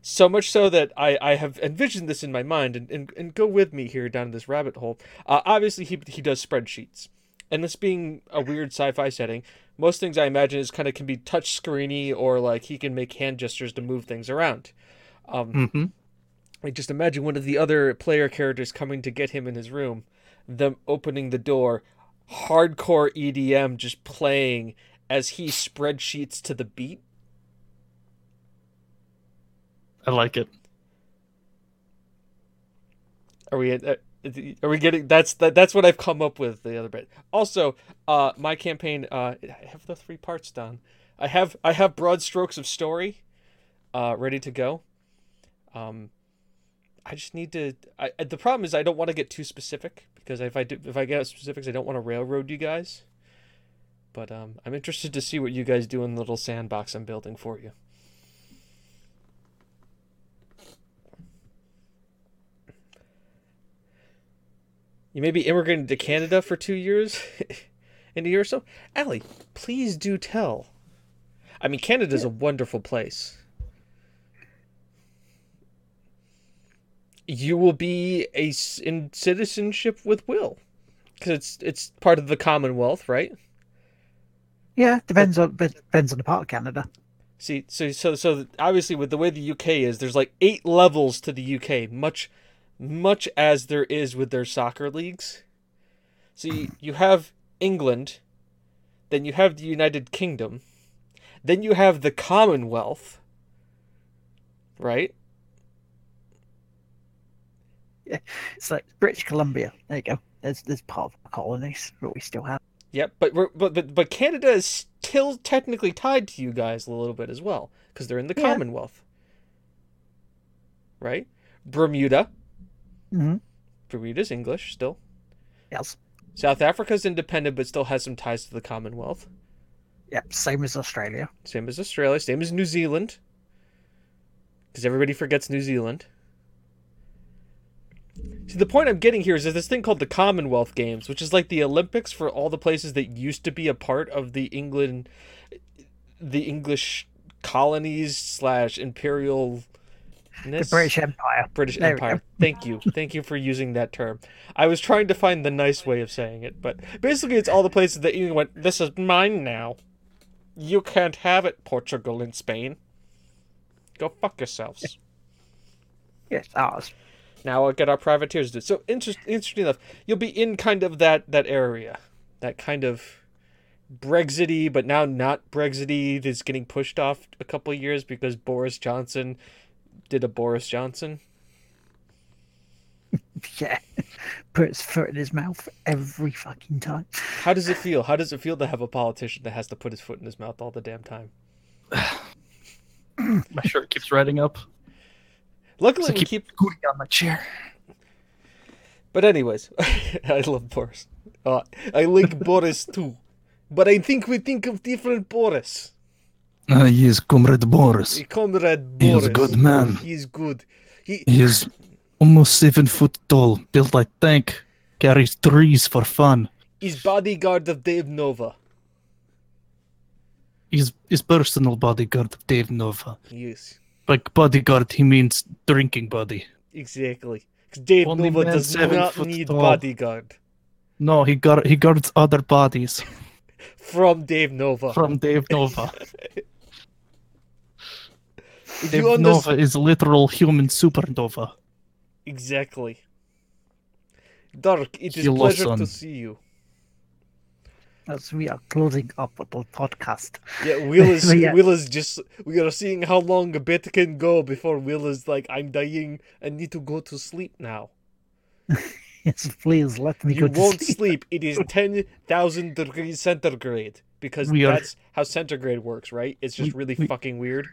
Speaker 1: So much so that I, I have envisioned this in my mind, and, and, and go with me here down this rabbit hole. Uh, obviously, he, he does spreadsheets. And this being a weird sci fi setting, most things I imagine is kind of can be touch screeny or like he can make hand gestures to move things around. Um,
Speaker 6: Mm-hmm.
Speaker 1: I just imagine one of the other player characters coming to get him in his room, them opening the door, hardcore EDM just playing as he spreadsheets to the beat.
Speaker 6: I like it.
Speaker 1: Are we? Uh, are we getting? That's that, That's what I've come up with the other bit. Also, uh, my campaign. Uh, I have the three parts done. I have I have broad strokes of story, uh, ready to go. Um, I just need to. I the problem is I don't want to get too specific because if I do if I get specifics I don't want to railroad you guys. But um, I'm interested to see what you guys do in the little sandbox I'm building for you. You may be immigrating to Canada for two years, in a year or so. Allie, please do tell. I mean, Canada's a wonderful place. You will be a in citizenship with Will, because it's it's part of the Commonwealth, right?
Speaker 2: Yeah, depends on depends on the part of Canada.
Speaker 1: See, so so so obviously with the way the UK is, there's like eight levels to the UK, much much as there is with their soccer leagues. See, you have England, then you have the United Kingdom, then you have the Commonwealth, right?
Speaker 2: Yeah, It's like British Columbia. There you go. There's there's part of the colonies that we still have.
Speaker 1: Yep, but we're, but but but Canada is still technically tied to you guys a little bit as well because they're in the
Speaker 2: Yeah.
Speaker 1: Commonwealth, right? Bermuda,
Speaker 2: hmm
Speaker 1: Bermuda's English still.
Speaker 2: Yes.
Speaker 1: South Africa's independent but still has some ties to the Commonwealth.
Speaker 2: Yep. Same as Australia.
Speaker 1: Same as Australia, same as New Zealand. Because everybody forgets New Zealand. See, the point I'm getting here is there's this thing called the Commonwealth Games, which is like the Olympics for all the places that used to be a part of the England, the English colonies slash imperial.
Speaker 2: The British Empire.
Speaker 1: British
Speaker 2: There.
Speaker 1: Empire. Thank you. Thank you for using that term. I was trying to find the nice way of saying it, but basically it's all the places that England went, this is mine now. You can't have it, Portugal and Spain. Go fuck yourselves.
Speaker 2: Yes, ours.
Speaker 1: Now I'll get our privateers to do. So interest, interesting enough, you'll be in kind of that that area, that kind of Brexity, but now not Brexity. That's getting pushed off a couple of years because Boris Johnson did a Boris Johnson.
Speaker 2: Yeah. Put his foot in his mouth every fucking time.
Speaker 1: How does it feel? How does it feel to have a politician that has to put his foot in his mouth all the damn time?
Speaker 6: My shirt keeps riding up.
Speaker 1: Luckily,
Speaker 6: So
Speaker 1: we
Speaker 6: keep
Speaker 1: keep.
Speaker 6: scooting on my chair.
Speaker 1: But anyways, I love Boris. Uh, I like Boris too, but I think we think of different Boris.
Speaker 6: Uh, is Comrade Boris.
Speaker 1: Comrade Boris.
Speaker 6: He is a good man.
Speaker 1: He is good. He
Speaker 6: He is almost seven foot tall, built like tank, carries trees for fun.
Speaker 1: is bodyguard of Dave Nova.
Speaker 6: He's his personal bodyguard of Dave Nova.
Speaker 1: Yes,
Speaker 6: Like bodyguard, he means drinking buddy.
Speaker 1: exactly. Dave
Speaker 6: Only
Speaker 1: Nova does not need
Speaker 6: tall.
Speaker 1: bodyguard
Speaker 6: No, he guard he guards other bodies
Speaker 1: from Dave Nova.
Speaker 6: from Dave Nova.
Speaker 1: If
Speaker 6: Dave
Speaker 1: you understand
Speaker 6: Nova is literal human supernova.
Speaker 1: exactly. Dark, it is
Speaker 6: Hello,
Speaker 1: pleasure to see you.
Speaker 2: As we are closing up the podcast.
Speaker 1: Yeah, Will is
Speaker 2: yeah.
Speaker 1: Will is just we are seeing how long a bit can go before Will is like, I'm dying, and need to go to sleep now.
Speaker 2: Yes, please let me
Speaker 1: You
Speaker 2: go to
Speaker 1: won't
Speaker 2: sleep.
Speaker 1: sleep. It is ten thousand degrees centigrade because
Speaker 6: We are-
Speaker 1: that's how centigrade works, right? It's just
Speaker 6: We-
Speaker 1: really
Speaker 6: we-
Speaker 1: fucking weird.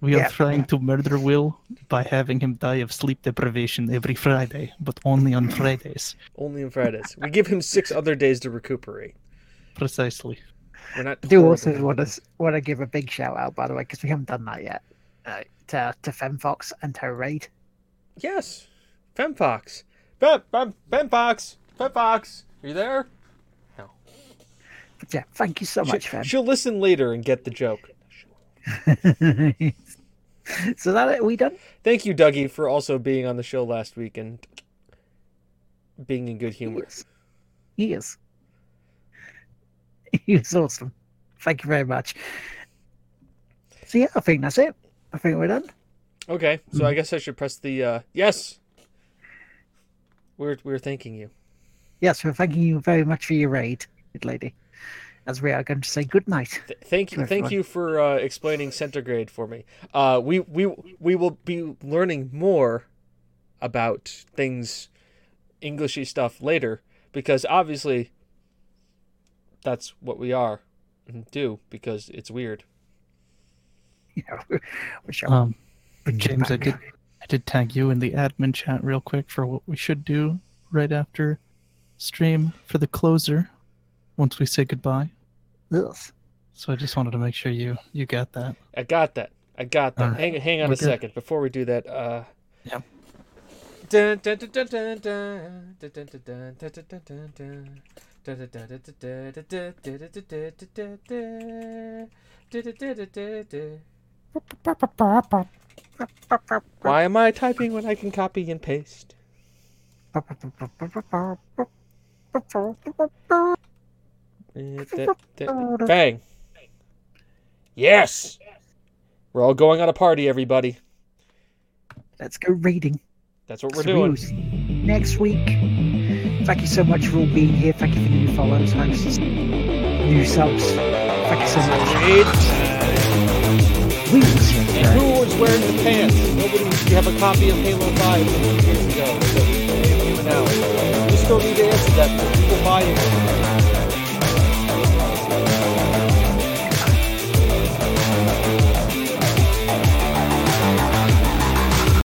Speaker 6: We are
Speaker 2: Yeah.
Speaker 6: trying to murder Will by having him die of sleep deprivation every Friday, but only on Fridays.
Speaker 1: Only on Fridays. We give him six other days to recuperate.
Speaker 6: Precisely.
Speaker 1: We're not.
Speaker 2: I do
Speaker 1: horrible.
Speaker 2: also want to want to give a big shout out, by the way, because we haven't done that yet. Uh, to to Femfox and to Raid.
Speaker 1: Yes, Femfox. Fem Fem Femfox. Femfox. Are you there?
Speaker 2: But yeah, thank you so
Speaker 1: She-
Speaker 2: much, Fem.
Speaker 1: She'll listen later and get the joke.
Speaker 2: so that it, we done?
Speaker 1: Thank you, Dougie, for also being on the show last week and being in good humor.
Speaker 2: Yes. He is. He is awesome. Thank you very much. So yeah, I think that's it. I think we're done.
Speaker 1: Okay, so. I guess I should press the uh, yes. We're we're thanking you.
Speaker 2: Yes, we're thanking you very much for your raid, good lady. As we are going to say good night.
Speaker 1: Th- thank you, thank you for uh, explaining centigrade for me. Uh, we we we will be learning more about things, Englishy stuff later because obviously that's what we are and do because it's weird.
Speaker 2: Yeah, know, we shall
Speaker 6: Um,
Speaker 2: bring
Speaker 6: James, I did I did tag you in the admin chat real quick for what we should do right after stream for the closer once we say goodbye.
Speaker 2: Yes.
Speaker 6: So I just wanted to make sure you you got that.
Speaker 1: I got that. I got that.
Speaker 6: Right.
Speaker 1: Hang hang on
Speaker 6: We're
Speaker 1: a
Speaker 6: good.
Speaker 1: second before we do that. Uh... Yeah. Why am I typing when I can copy and paste? Eh, that- that- Bang. Yes. We're all going on a party, everybody.
Speaker 2: Let's go reading.
Speaker 1: That's what we're
Speaker 2: So
Speaker 1: doing.
Speaker 2: we Next week. Thank you so much for all being here. Thank you for new follows, hosts, new subs. Thank you so much. We will see you
Speaker 1: And who was wearing the pants? Nobody. You have a copy of Halo 5 from years ago. So, now. You still need to answer that. People buying it.